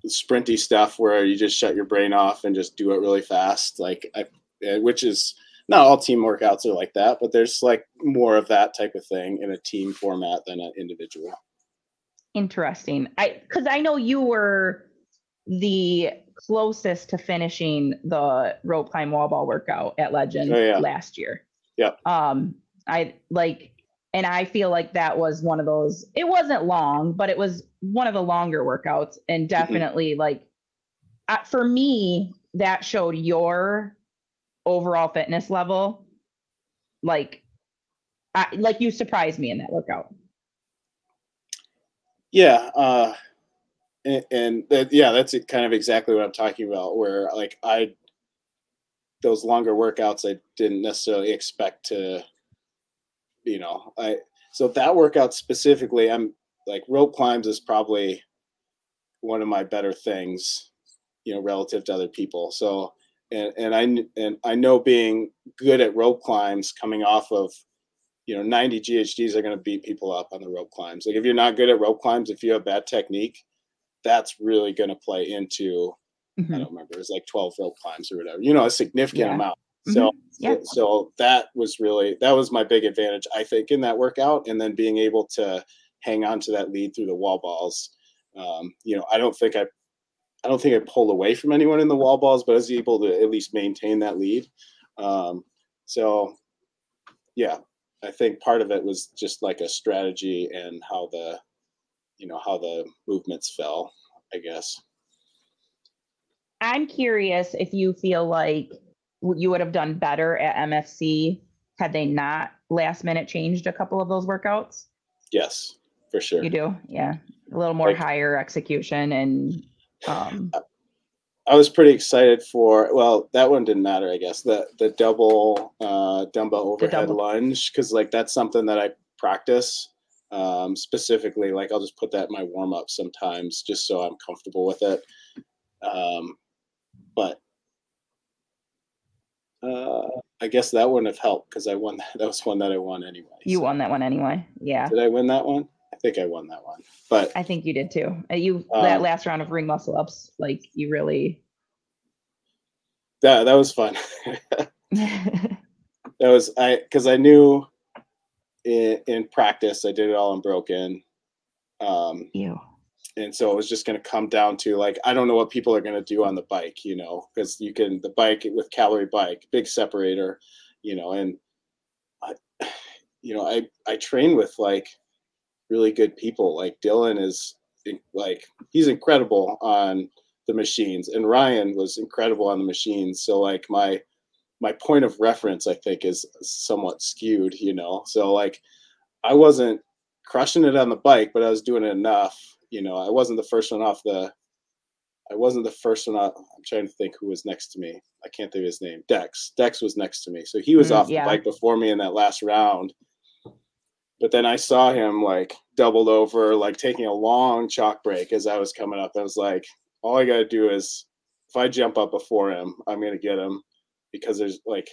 sprinty stuff where you just shut your brain off and just do it really fast like I, eh, which is not all team workouts are like that but there's like more of that type of thing in a team format than an individual. Interesting. I because i know you were the closest to finishing the rope climb wall ball workout at Legend oh, yeah. last year. Yeah. Um, I like, and I feel like that was one of those. It wasn't long, but it was one of the longer workouts, and mm-hmm. definitely mm-hmm. like, uh, for me, that showed your overall fitness level. Like, I, like you surprised me in that workout. Yeah. Uh, and, that, yeah, that's kind of exactly what I'm talking about. Where like I, those longer workouts, I didn't necessarily expect to, you know, I so that workout specifically, I'm like rope climbs is probably one of my better things, you know, relative to other people. So and and I and I know being good at rope climbs coming off of you know 90 GHDs are going to beat people up on the rope climbs. Like if you're not good at rope climbs, if you have bad technique, that's really going to play into mm-hmm. I don't remember it's like 12 rope climbs or whatever you know a significant yeah. amount so mm-hmm. yeah. so that was really that was my big advantage I think in that workout and then being able to hang on to that lead through the wall balls um, you know I don't think I I don't think I pulled away from anyone in the wall balls but I was able to at least maintain that lead um, so yeah, I think part of it was just like a strategy and how the, you know, how the movements fell. I guess. I'm curious if you feel like you would have done better at MFC had they not last minute changed a couple of those workouts. Yes, for sure. You do, yeah, a little more Like- higher execution and um, I was pretty excited for well, that one didn't matter, I guess. The the double uh dumbbell overhead double- lunge cuz like that's something that I practice um specifically like I'll just put that in my warm up sometimes just so I'm comfortable with it. Um but uh I guess that wouldn't have helped cuz I won that was one that I won anyway. you so- won that one anyway. Yeah, Did I win that one? I think I won that one. But I think you did too. Uh, You that Um, last round of ring muscle ups, like you really. that that was fun. that was I because I knew in, in practice I did it all unbroken, um, you. and so it was just going to come down to like I don't know what people are going to do on the bike, you know, because you can the bike with calorie bike, big separator, you know, and I, you know, I I train with like really good people. Like Dylan is like he's incredible on the machines, and Ryan was incredible on the machines. So like my my point of reference, I think, is somewhat skewed, you know. So like I wasn't crushing it on the bike, but I was doing it enough. You know, I wasn't the first one off the. I wasn't the first one off. I'm trying to think who was next to me. I can't think of his name. Dex. Dex was next to me, so he was Mm, off yeah. the bike before me in that last round. But then I saw him like doubled over, like taking a long chalk break as I was coming up. I was like, all I got to do is if I jump up before him, I'm going to get him because there's like,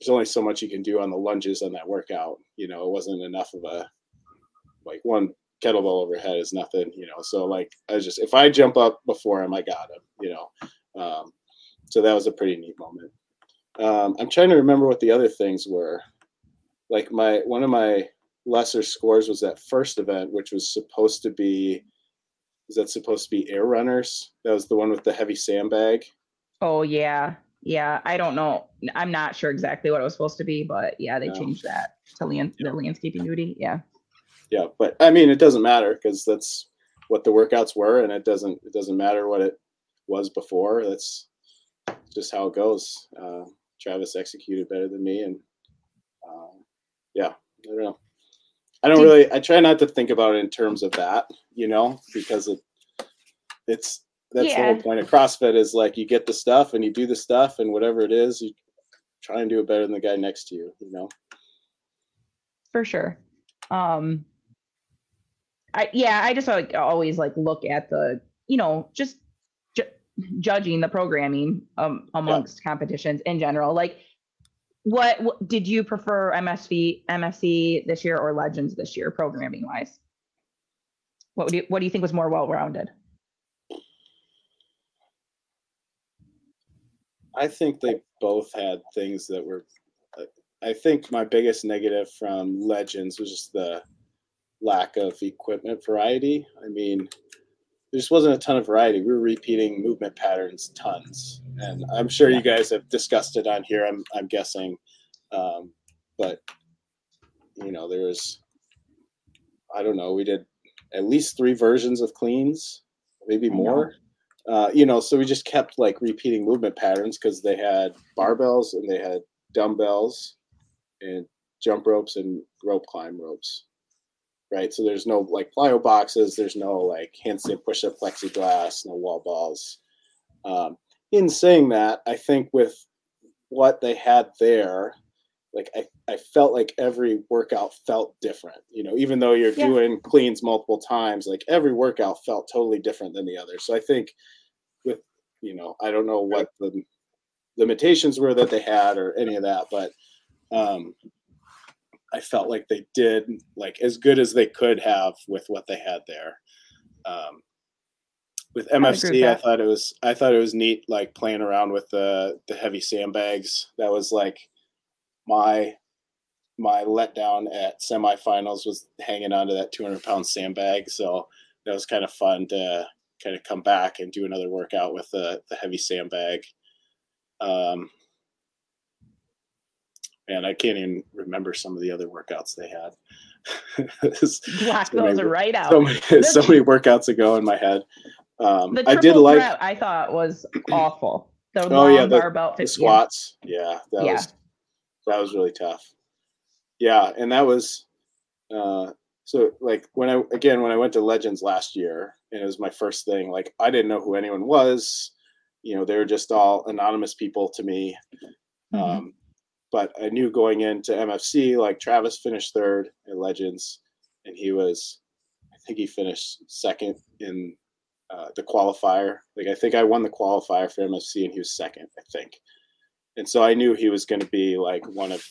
there's only so much you can do on the lunges on that workout. You know, it wasn't enough of a, like one kettlebell overhead is nothing, you know. So like, I just, if I jump up before him, I got him, you know. Um, so that was a pretty neat moment. Um, I'm trying to remember what the other things were. Like my, one of my, lesser scores was that first event, which was supposed to be, is that supposed to be air runners? That was the one with the heavy sandbag. Oh yeah, yeah. I don't know. I'm not sure exactly what it was supposed to be, but yeah, they Yeah. changed that to land Yeah. the landscaping duty. Yeah. Yeah, but I mean, it doesn't matter because that's what the workouts were, and it doesn't it doesn't matter what it was before. That's just how it goes. Uh, Travis executed better than me, and um, yeah, I don't know. I don't really. I try not to think about it in terms of that, you know, because it it's that's the whole point of CrossFit is like you get the stuff and you do the stuff and whatever it is, you try and do it better than the guy next to you, you know. for sure. Um, I yeah, I just like always like look at the you know just ju- judging the programming um amongst competitions in general. Like, what, what did you prefer MSV MSC this year or Legends this year programming wise? What would you what do you think was more well rounded? I think they both had things that were. I think my biggest negative from Legends was just the lack of equipment variety. I mean, there just wasn't a ton of variety. We were repeating movement patterns tons, and I'm sure you guys have discussed it on here. I'm I'm guessing, um, but you know, there was. I don't know. We did at least three versions of cleans, maybe more uh, you know, so we just kept like repeating movement patterns because they had barbells and they had dumbbells and jump ropes and rope climb ropes. Right. So there's no like plyo boxes, there's no like handstand push up plexiglass, no wall balls. Um, in saying that, I think with what they had there, like I, I felt like every workout felt different. You know, even though you're Yeah. doing cleans multiple times, like every workout felt totally different than the other. So I think you know, I don't know what the limitations were that they had or any of that, but um I felt like they did like as good as they could have with what they had there. Um with MFC, I that. thought it was I thought it was neat like playing around with the the heavy sandbags. That was like my my letdown at semifinals was hanging onto that 200 pound sandbag. So that was kind of fun to kind of come back and do another workout with the, the heavy sandbag. Um, and I can't even remember some of the other workouts they had. Block those many, right out. So many, so many, workouts ago in my head. Um, I did like. I thought was awful. The oh yeah, the, barbell the squats. Yeah, that yeah. was that was really tough. Yeah, and that was uh, so like when I again when I went to Legends last year and it was my first thing. Like I didn't know who anyone was. You know, they were just all anonymous people to me. Mm-hmm. Um, but I knew going into MFC, like Travis finished third at Legends, and he was, I think he finished second in uh, the qualifier. Like I think I won the qualifier for MFC, and he was second, I think. And so I knew he was going to be like one of,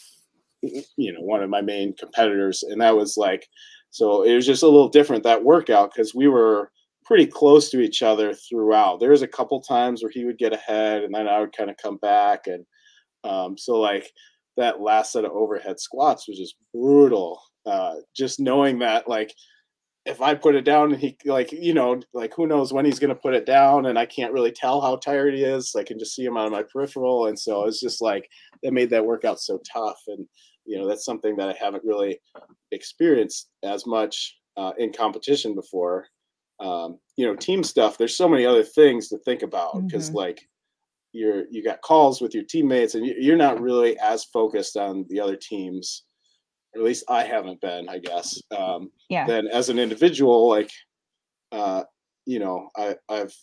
you know, one of my main competitors, and that was like, so it was just a little different that workout because we were pretty close to each other throughout. There was a couple times where he would get ahead, and then I would kind of come back, and um, so like that last set of overhead squats was just brutal. Uh, just knowing that like if I put it down and he like you know like who knows when he's gonna put it down and I can't really tell how tired he is. I can just see him out of my peripheral, and so it's just like that made that workout so tough. And you know that's something that I haven't really experienced as much uh, in competition before. Um, you know, team stuff. There's so many other things to think about because mm-hmm. like you're you got calls with your teammates and you're not really as focused on the other teams or at least i haven't been i guess um yeah then as an individual like uh you know i i've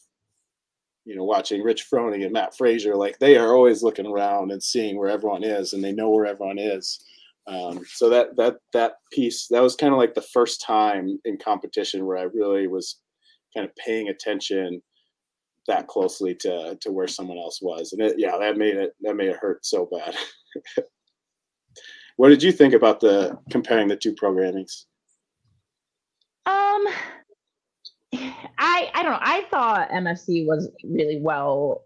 you know watching rich froning and mat fraser like they are always looking around and seeing where everyone is and they know where everyone is um, so that that that piece that was kind of like the first time in competition where i really was kind of paying attention that closely to to where someone else was, and it yeah that made it that made it hurt so bad. what did you think about the comparing the two programmings? Um, I I don't know. I thought MFC was really well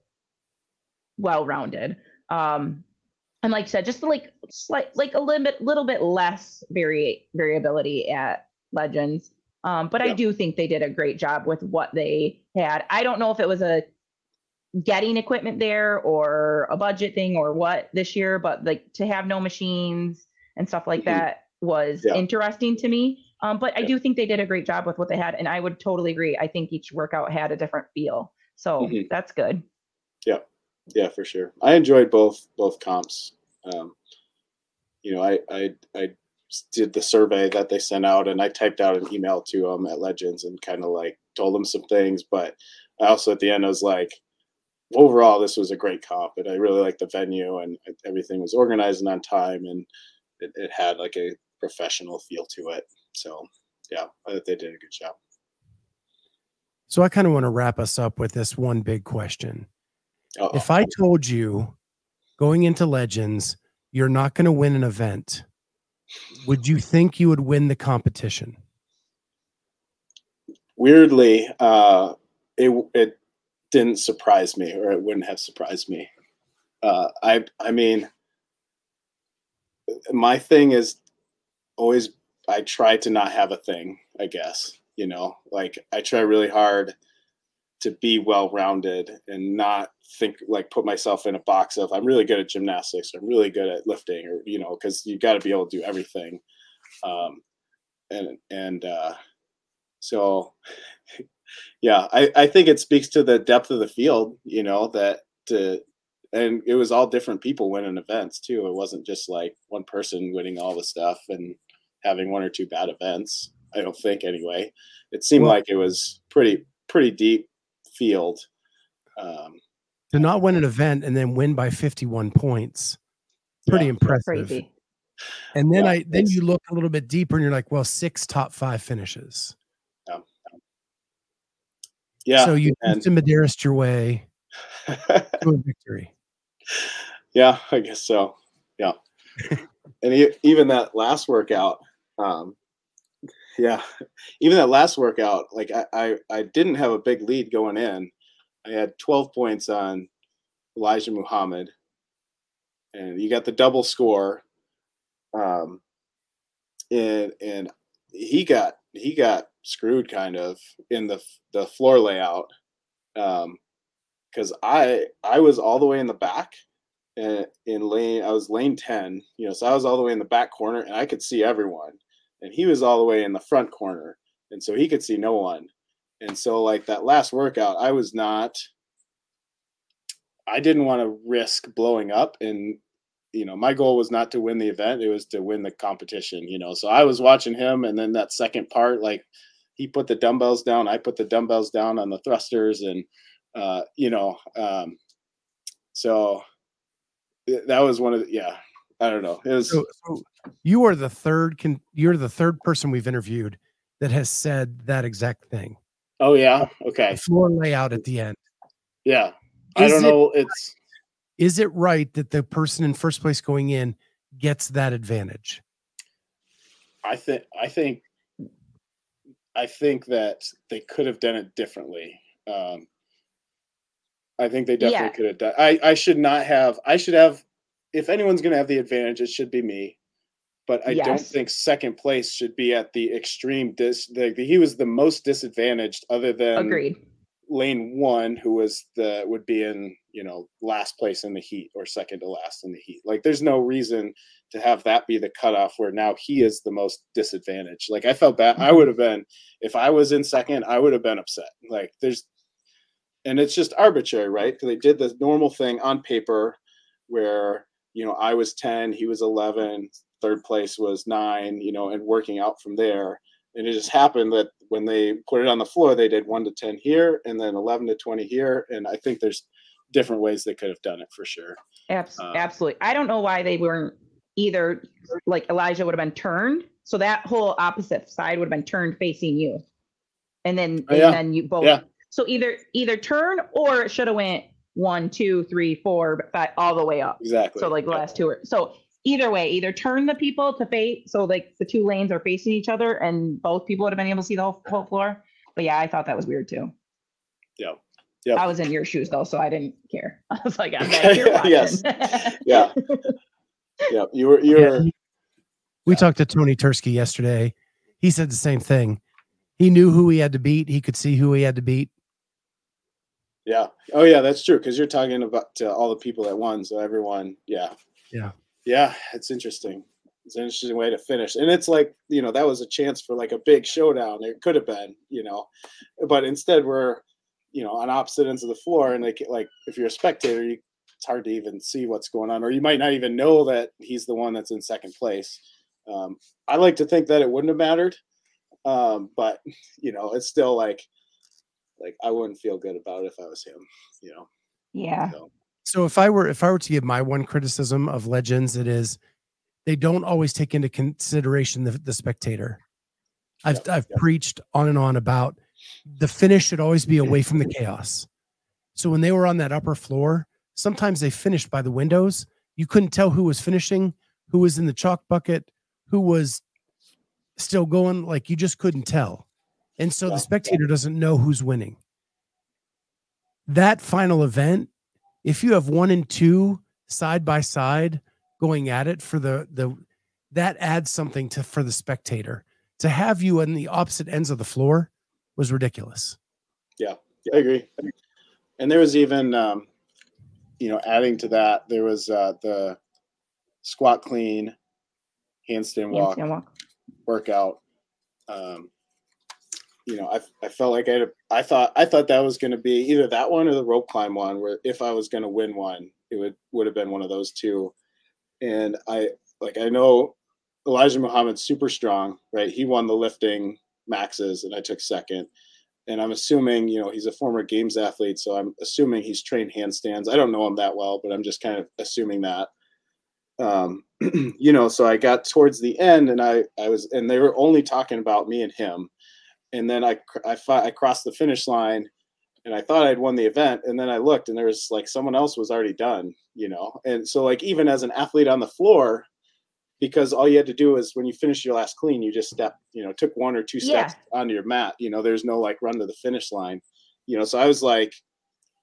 well rounded. Um, and like I said, just like slight like a little bit little bit less vari- variability at Legends. Um, but yeah. I do think they did a great job with what they had. I don't know if it was a getting equipment there or a budget thing or what this year, but like to have no machines and stuff like mm-hmm. that was yeah. interesting to me. Um, but yeah. I do think they did a great job with what they had, and I would totally agree. I think each workout had a different feel, so mm-hmm. that's good. Yeah, yeah, for sure. I enjoyed both both comps. Um, you know, I I I did the survey that they sent out and I typed out an email to them at Legends and kind of like told them some things. But I also at the end I was like, overall, this was a great comp and I really liked the venue and everything was organized and on time and it, it had like a professional feel to it. So yeah, I thought they did a good job. So I kind of want to wrap us up with this one big question. Uh-oh. If I told you going into Legends, you're not going to win an event would you think you would win the competition? Weirdly, uh, it it didn't surprise me, or it wouldn't have surprised me. Uh, I I mean, my thing is always I try to not have a thing. I guess you know, like I try really hard to be well rounded and not think like put myself in a box of I'm really good at gymnastics, I'm really good at lifting, or you know, because you got to be able to do everything. Um, and and uh, so, yeah, I I think it speaks to the depth of the field. You know that to and it was all different people winning events too. It wasn't just like one person winning all the stuff and having one or two bad events. I don't think anyway. It seemed well, like it was pretty pretty deep field. Um, to not win an event and then win by 51 points, pretty yeah, impressive. Crazy. And then yeah, I then you look a little bit deeper and you're like, well, six top five finishes. Yeah. yeah so you and, to Medeiros your way to a victory. Yeah, I guess so. Yeah. and even that last workout, um, yeah, even that last workout, like I, I, I didn't have a big lead going in. I had 12 points on Elijah Muhammad, and you got the double score. Um, and and he got he got screwed kind of in the the floor layout, um, because I I was all the way in the back, in, in lane. I was lane ten, you know, so I was all the way in the back corner, and I could see everyone, and he was all the way in the front corner, and so he could see no one. And so, like that last workout, I was not. I didn't want to risk blowing up, and you know, my goal was not to win the event; it was to win the competition. You know, so I was watching him, and then that second part, like he put the dumbbells down, I put the dumbbells down on the thrusters, and uh, you know, um, so that was one of the, yeah. I don't know. It was. So, so you are the third. Con, you're the third person we've interviewed that has said that exact thing. Oh yeah. Okay. The floor layout at the end. Yeah. I don't it- know. It's Is it right that the person in first place going in gets that advantage? I think I think I think that they could have done it differently. Um, I think they definitely Yeah. could have done. I I should not have. I should have. If anyone's going to have the advantage, it should be me. But I don't think second place should be at the extreme dis. The, he was the most disadvantaged, other than Agreed. lane one, who was the would be in you know last place in the heat or second to last in the heat. Like there's no reason to have that be the cutoff where now he is the most disadvantaged. Like I felt bad. I mm-hmm. would have been if I was in second, I would have been upset. Like there's and it's just arbitrary, right? Because they did the normal thing on paper where you know I was 10, he was 11, third place was nine, you know, and working out from there. And it just happened that when they put it on the floor, they did one to 10 here and then 11 to 20 here. And I think there's different ways they could have done it for sure. Abs- Uh, absolutely. I don't know why they weren't either like Elijah would have been turned. So that whole opposite side would have been turned facing you. And then Oh, and yeah. then you both Yeah. so either either turn or it should have went one, two, three, four, five, all the way up. Exactly. So like the last two are so either way, either turn the people to face so like the two lanes are facing each other and both people would have been able to see the whole, whole floor. But yeah, I thought that was weird too. Yeah. Yep. I was in your shoes though, so I didn't care. I was like, I'm Okay, back here yes. Yeah. Yeah. You were, you were, he- we talked to Tony Tursky yesterday. He said the same thing. He knew who he had to beat. He could see who he had to beat. yeah. Oh, yeah, that's true. Cause you're talking about to all the people that won. So everyone, yeah. Yeah. Yeah. It's interesting. It's an interesting way to finish. And it's like, you know, that was a chance for like a big showdown. It could have been, you know, but instead we're, you know, on opposite ends of the floor. And like, like if you're a spectator, you, it's hard to even see what's going on, or you might not even know that he's the one that's in second place. Um, I like to think that it wouldn't have mattered, um, but you know, it's still like, like I wouldn't feel good about it if I was him. You know, yeah. so So if I were if I were to give my one criticism of legends, it is they don't always take into consideration the, the spectator. I've Yeah, I've yeah. preached on and on about the finish should always be away from the chaos. So when they were on that upper floor, sometimes they finished by the windows. You couldn't tell who was finishing, who was in the chalk bucket, who was still going. Like you just couldn't tell. And so Yeah, the spectator doesn't know who's winning. That final event, if you have one and two side by side going at it for the the that adds something to for the spectator. To have you on the opposite ends of the floor was ridiculous. Yeah, I agree. And there was even, um, you know, adding to that, there was uh, the squat clean, handstand walk Handstand walk. workout. Um, you know, I, I felt like I had a, I thought I thought that was going to be either that one or the rope climb one. Where if I was going to win one, it would would have been one of those two. And I like I know Elijah Muhammad's super strong, right? He won the lifting maxes, and I took second. And I'm assuming, you know, he's a former games athlete, so I'm assuming he's trained handstands. I don't know him that well, but I'm just kind of assuming that um, you know, so I got towards the end and I, I was, and they were only talking about me and him. And then I, I, I crossed the finish line and I thought I'd won the event. And then I looked and there was like someone else was already done, you know? And so like, even as an athlete on the floor, because all you had to do is when you finish your last clean, you just step, you know, took one or two Yeah. steps onto your mat, you know, there's no like run to the finish line, you know? So I was like,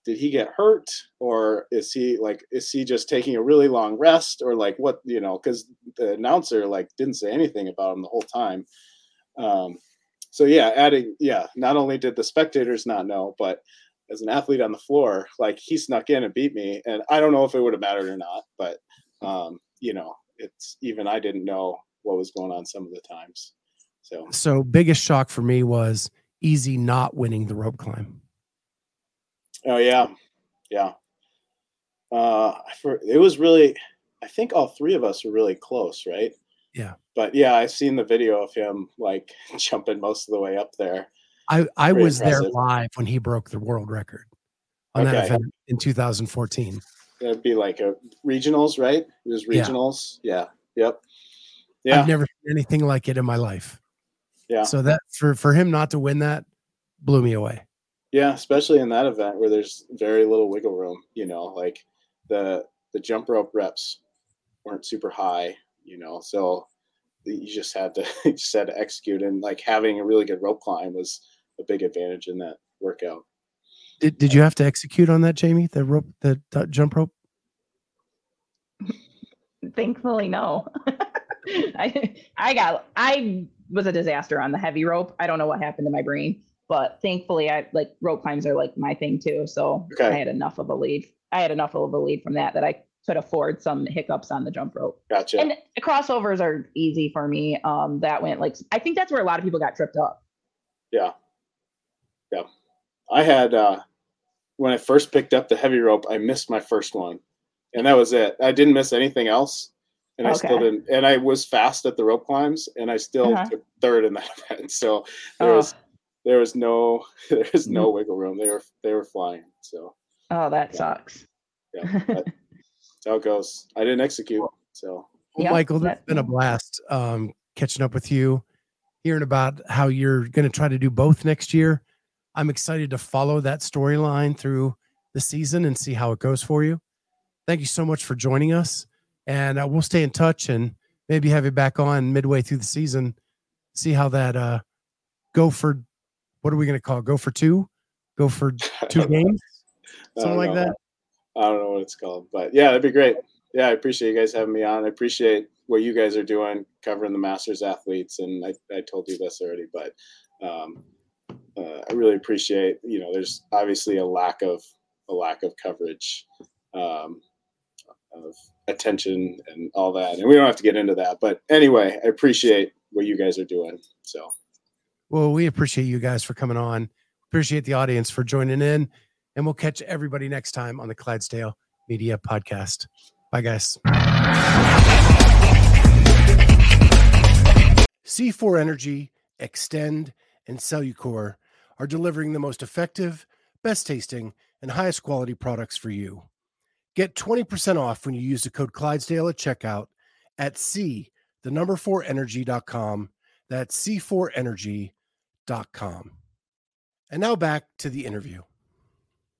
did he get hurt or is he like is he just taking a really long rest or like what you know because the announcer like didn't say anything about him the whole time um so yeah adding yeah not only did the spectators not know but as an athlete on the floor, like he snuck in and beat me, and I don't know if it would have mattered or not, but um, you know, it's even I didn't know what was going on some of the times. So, so biggest shock for me was easy not winning the rope climb. Oh yeah, yeah. Uh, for it was really, I think all three of us were really close, right? Yeah. But yeah, I've seen the video of him like jumping most of the way up there. I I Pretty was impressive. there live when he broke the world record on okay. that event in 2014. That'd be like a regionals, right? It was regionals. Yeah. yeah. Yep. Yeah. I've never seen anything like it in my life. Yeah. So that for for him not to win that blew me away. Yeah, especially in that event where there's very little wiggle room, you know, like the the jump rope reps weren't super high, you know. So you just had to you just had to execute and like having a really good rope climb was a big advantage in that workout. Did did you have to execute on that, Jamie? The rope, the, the jump rope? Thankfully, no. I I got I was a disaster on the heavy rope. I don't know what happened to my brain, but thankfully, I like rope climbs are like my thing too. So okay. I had enough of a lead. I had enough of a lead from that that I could afford some hiccups on the jump rope. Gotcha. And the crossovers are easy for me. Um, that went like I think that's where a lot of people got tripped up. Yeah. Yeah. I had uh when I first picked up the heavy rope, I missed my first one. And that was it. I didn't miss anything else. And okay. I still didn't and I was fast at the rope climbs and I still uh-huh. took third in that event. So there oh. was there was no there was no mm-hmm. wiggle room. They were they were flying. So Oh, that yeah. sucks. Yeah. that's how it goes. I didn't execute. So well, yep, Michael, it's been a blast um, catching up with you, hearing about how you're going to try to do both next year. I'm excited to follow that storyline through the season and see how it goes for you. Thank you so much for joining us, and uh, we'll stay in touch and maybe have you back on midway through the season. See how that uh, go for. What are we going to call? It? Go for two. Go for two games. Something like that. I don't know what it's called, but yeah, that'd be great. Yeah, I appreciate you guys having me on. I appreciate what you guys are doing covering the Masters athletes, and I, I told you this already, but um, uh, I really appreciate. You know, there's obviously a lack of a lack of coverage, um, of attention, and all that, and we don't have to get into that. But anyway, I appreciate what you guys are doing. So, well, we appreciate you guys for coming on. Appreciate the audience for joining in, and we'll catch everybody next time on the Clydesdale Media Podcast. Bye, guys. C4 Energy, Xtend, and Cellucor are delivering the most effective, best tasting, and highest quality products for you. Get 20% off when you use the code Clydesdale at checkout at C, the number 4 energy.com. That's C4energy.com. And now back to the interview.